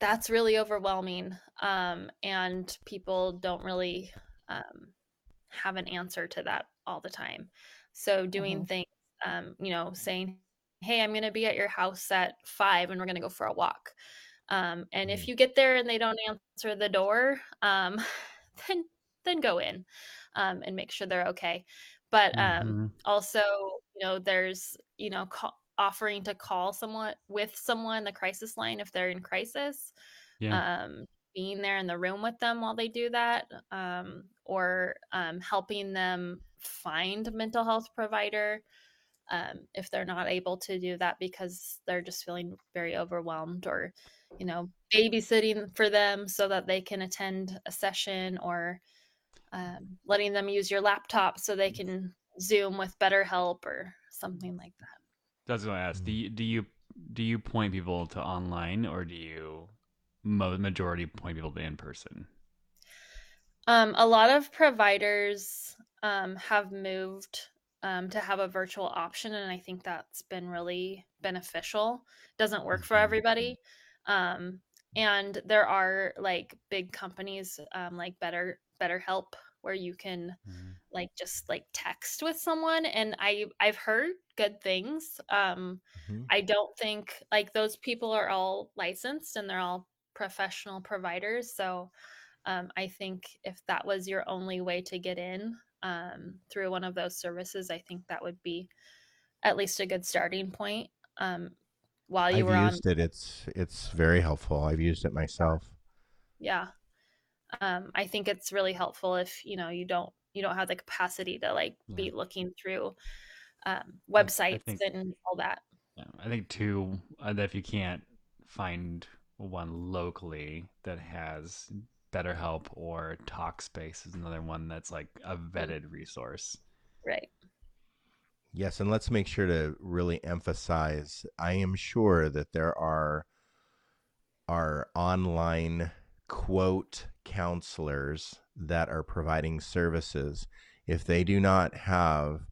[SPEAKER 2] That's really overwhelming. Um, and people don't really um, have an answer to that all the time. So, doing mm-hmm. things, um, you know, saying, Hey, I'm going to be at your house at five and we're going to go for a walk. Um, and if mm-hmm. you get there and they don't answer the door, um, then then go in um, and make sure they're okay. But um, mm-hmm. also, you know, there's you know call, offering to call someone with someone the crisis line if they're in crisis yeah. um, being there in the room with them while they do that um, or um, helping them find a mental health provider um, if they're not able to do that because they're just feeling very overwhelmed or you know babysitting for them so that they can attend a session or um, letting them use your laptop so they can zoom with BetterHelp or something like that
[SPEAKER 3] I was going to ask. Do you do you do you point people to online or do you majority point people to in person?
[SPEAKER 2] Um, a lot of providers um, have moved um, to have a virtual option, and I think that's been really beneficial. Doesn't work for mm-hmm. everybody, um, and there are like big companies um, like Better BetterHelp where you can mm-hmm. like just like text with someone and i i've heard good things um mm-hmm. i don't think like those people are all licensed and they're all professional providers so um i think if that was your only way to get in um through one of those services i think that would be at least a good starting point um while you
[SPEAKER 1] I've
[SPEAKER 2] were
[SPEAKER 1] used
[SPEAKER 2] on
[SPEAKER 1] it it's it's very helpful i've used it myself
[SPEAKER 2] yeah um, I think it's really helpful if you know you don't you don't have the capacity to like yeah. be looking through um, websites think, and all that.
[SPEAKER 3] Yeah, I think too uh, that if you can't find one locally that has BetterHelp or Talkspace is another one that's like a vetted resource.
[SPEAKER 2] Right.
[SPEAKER 1] Yes, and let's make sure to really emphasize. I am sure that there are are online quote counselors that are providing services, if they do not have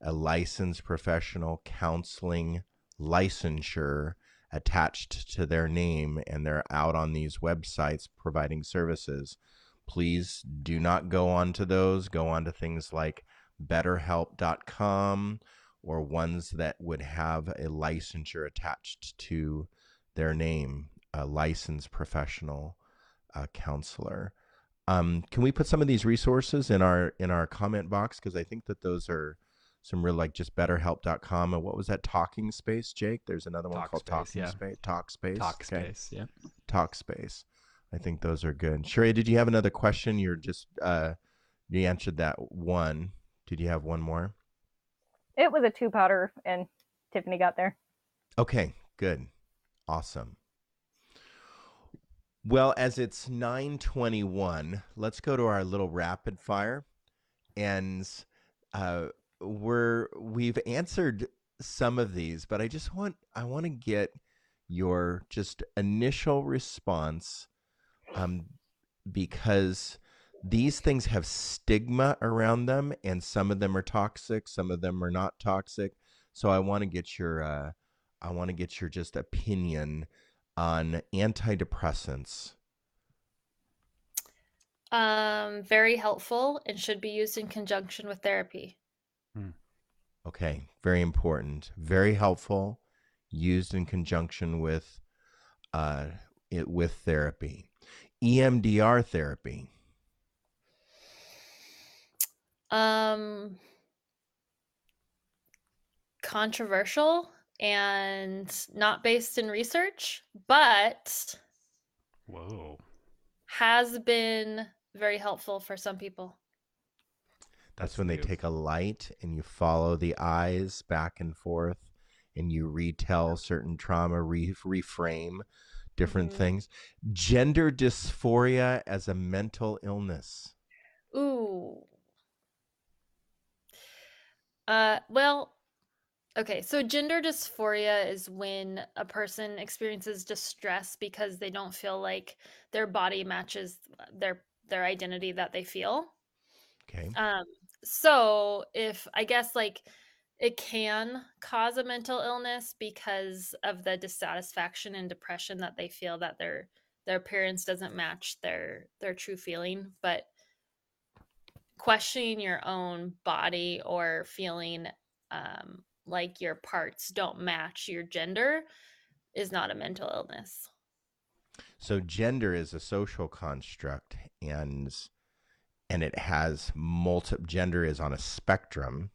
[SPEAKER 1] a licensed professional counseling licensure attached to their name and they're out on these websites providing services, please do not go onto those. Go on to things like betterhelp.com or ones that would have a licensure attached to their name, a licensed professional uh, counselor. Um, can we put some of these resources in our in our comment box because I think that those are some real like just betterhelp.com and what was that talking space jake there's another one
[SPEAKER 3] Talk
[SPEAKER 1] called
[SPEAKER 3] Space,
[SPEAKER 1] talking
[SPEAKER 3] yeah.
[SPEAKER 1] space talk space
[SPEAKER 3] Talk
[SPEAKER 1] Okay.
[SPEAKER 3] space. Yeah.
[SPEAKER 1] talk space i think those are good sherry did you have another question you're just uh you answered that one did you have one more
[SPEAKER 4] It was a two powder, and Tiffany got there.
[SPEAKER 1] okay good awesome well as it's 921 let's go to our little rapid fire and uh we're we've answered some of these but i just want i want to get your just initial response um because these things have stigma around them and some of them are toxic some of them are not toxic so i want to get your uh i want to get your just opinion on antidepressants
[SPEAKER 2] Um, very helpful and should be used in conjunction with therapy.
[SPEAKER 1] Okay, very important. Very helpful. Used in conjunction with uh it with therapy. EMDR therapy.
[SPEAKER 2] Um, controversial and not based in research, but
[SPEAKER 3] Whoa.
[SPEAKER 2] has been very helpful for some people.
[SPEAKER 1] That's, when they take a light and you follow the eyes back and forth and you retell certain trauma, re- reframe different
[SPEAKER 2] Mhm.
[SPEAKER 1] things. Gender dysphoria as a mental illness.
[SPEAKER 2] Ooh. Uh, well, okay. So gender dysphoria is when a person experiences distress because they don't feel like their body matches their their identity that they feel.
[SPEAKER 1] Okay.
[SPEAKER 2] Um, so if I guess like it can cause a mental illness because of the dissatisfaction and depression that they feel that their their appearance doesn't match their their true feeling, but questioning your own body or feeling um, like your parts don't match your gender is not a mental illness.
[SPEAKER 1] So gender is a social construct and and it has multi gender is on a spectrum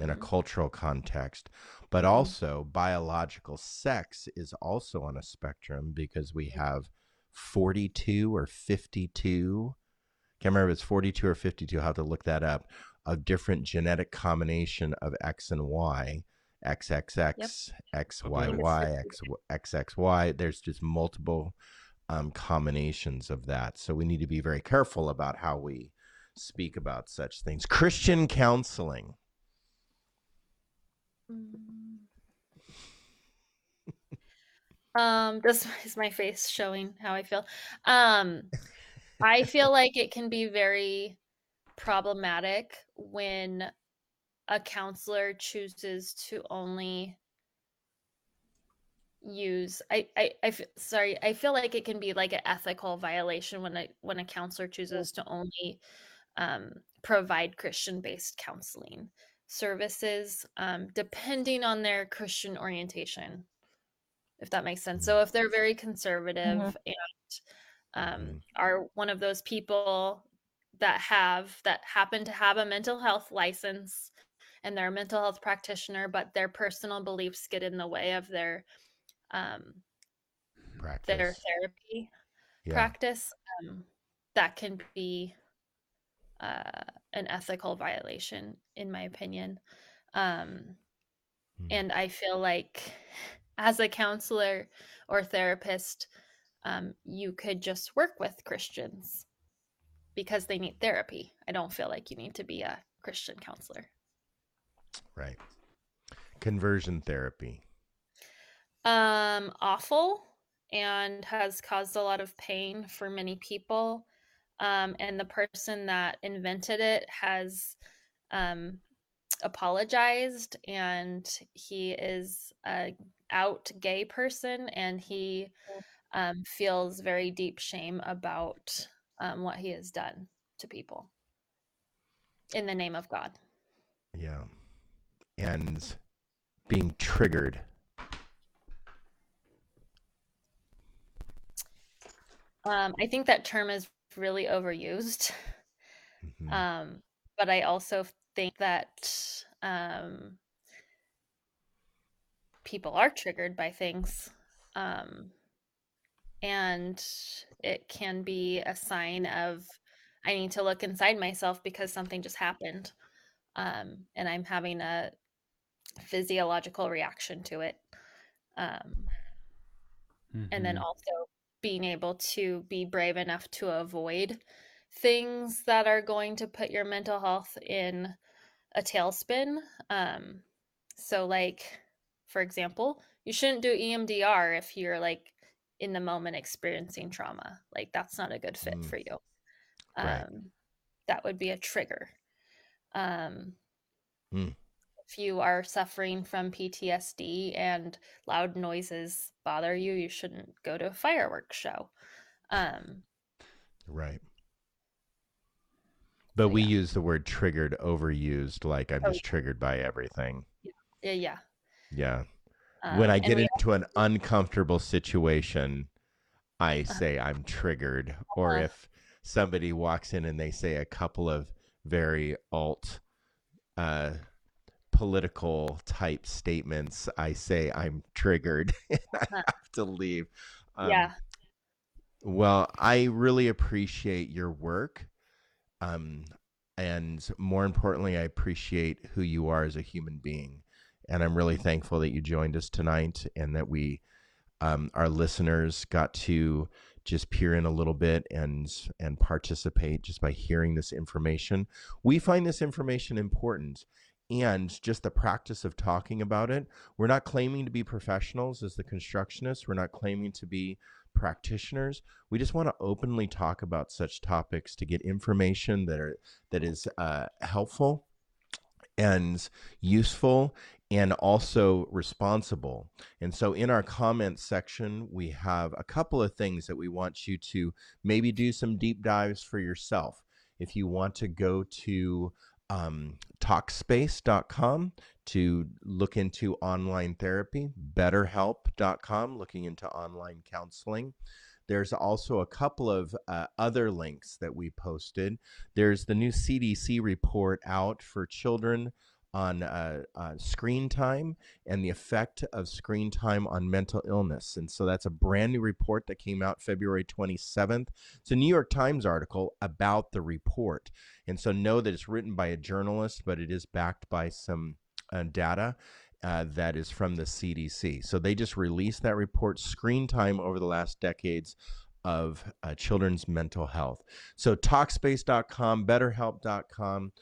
[SPEAKER 1] in a
[SPEAKER 2] Mhm.
[SPEAKER 1] cultural context, but
[SPEAKER 2] Mhm.
[SPEAKER 1] also biological sex is also on a spectrum because we have 42 or 52 can't remember if it's 42 or 52 i'll have to look that up of different genetic combination of x and y xxx xyy X, xxy there's just multiple um, combinations of that. So we need to be very careful about how we speak about such things. Christian counseling.
[SPEAKER 2] Mm. um this is my face showing how i feel. Um i feel like it can be very problematic when a counselor chooses to only use i i, I f- sorry i feel like it can be like an ethical violation when a when a counselor chooses to only um, provide christian based counseling services um, depending on their christian orientation if that makes sense. So if they're very conservative and um,
[SPEAKER 1] Mhm.
[SPEAKER 2] are one of those people that have that happen to have a mental health license and they're a mental health practitioner but their personal beliefs get in the way of their um,
[SPEAKER 1] practice.
[SPEAKER 2] their therapy
[SPEAKER 1] yeah.
[SPEAKER 2] practice um, that can be uh, an ethical violation in my opinion. Um,
[SPEAKER 1] Hmm.
[SPEAKER 2] and i feel like as a counselor or therapist um, you could just work with christians because they need therapy. I don't feel like you need to be a christian counselor.
[SPEAKER 1] Right. Conversion therapy
[SPEAKER 2] um awful and has caused a lot of pain for many people um and the person that invented it has um apologized and he is a out gay person and he um, feels very deep shame about um, what he has done to people in the name of God.
[SPEAKER 1] Yeah. And being triggered.
[SPEAKER 2] Um, I think that term is really overused. Mm-hmm. Um, but I also think that um, people are triggered by things. Um, and it can be a sign of I need to look inside myself because something just happened. Um, and I'm having a physiological reaction to it. Um, mm-hmm. And then mm-hmm. also being able to be brave enough to avoid things that are going to put your mental health in a tailspin. Um, so, like, for example, you shouldn't do EMDR if you're like in the moment experiencing trauma. Like, that's not a good fit mm. for you. Um, right. That would be a trigger. Um, mm. If you are suffering from PTSD and loud noises bother you, you shouldn't go to a fireworks show. Um,
[SPEAKER 1] right. But so, we yeah. use the word triggered overused, like I'm oh, just triggered by everything.
[SPEAKER 2] Yeah, yeah.
[SPEAKER 1] Yeah. Um, when I get into an uncomfortable situation, I uh-huh. say I'm triggered. Uh-huh. Or if somebody walks in and they say a couple of very alt uh, political type statements, I say I'm triggered and I uh-huh. have to leave.
[SPEAKER 2] Um, yeah.
[SPEAKER 1] Well, I really appreciate your work. Um, and more importantly, I appreciate who you are as a human being. And I'm really thankful that you joined us tonight and that we, um, our listeners, got to just peer in a little bit and and participate just by hearing this information. We find this information important and just the practice of talking about it. We're not claiming to be professionals as the constructionists. We're not claiming to be practitioners. We just want to openly talk about such topics to get information that are that is uh, helpful and useful and also responsible. And so in our comments section, we have a couple of things that we want you to maybe do some deep dives for yourself. If you want to go to um, talkspace.com to look into online therapy, betterhelp.com, looking into online counseling. There's also a couple of uh, other links that we posted. There's the new CDC report out for children on uh, uh, screen time and the effect of screen time on mental illness. And so that's a brand new report that came out February 27th. It's a New York Times article about the report. And so know that it's written by a journalist, but it is backed by some uh, data. Uh, that is from the CDC. So they just released that report, screen time over the last decades of uh, children's mental health. So Talkspace.com, BetterHelp.com,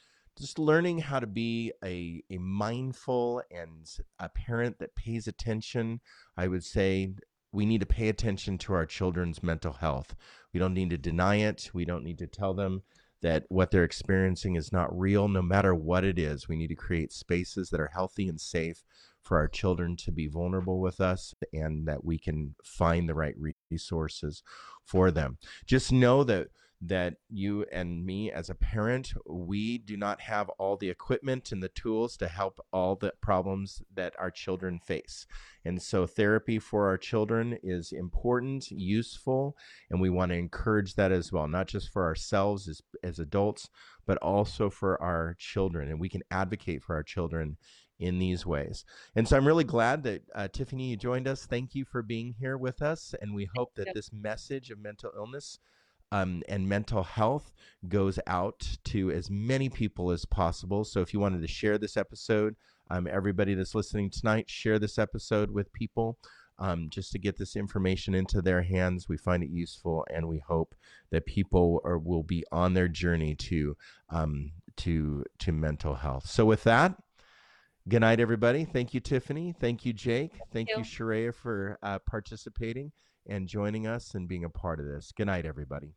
[SPEAKER 1] just learning how to be a, a mindful and a parent that pays attention. I would say we need to pay attention to our children's mental health. We don't need to deny it. We don't need to tell them that what they're experiencing is not real, no matter what it is. We need to create spaces that are healthy and safe for our children to be vulnerable with us and that we can find the right resources for them. Just know that that you and me as a parent we do not have all the equipment and the tools to help all the problems that our children face and so therapy for our children is important useful and we want to encourage that as well not just for ourselves as, as adults but also for our children and we can advocate for our children in these ways. And so I'm really glad that uh, Tiffany, you joined us. Thank you for being here with us. And we hope that this message of mental illness um, and mental health goes out to as many people as possible. So if you wanted to share this episode, um, everybody that's listening tonight, share this episode with people. Um, just to get this information into their hands. We find it useful, and we hope that people are, will be on their journey to um, to to mental health. So, with that, good night, everybody. Thank you, Tiffany. Thank you, Jake. Thank, Thank you, Sharia, for uh, participating and joining us and being a part of this. Good night, everybody.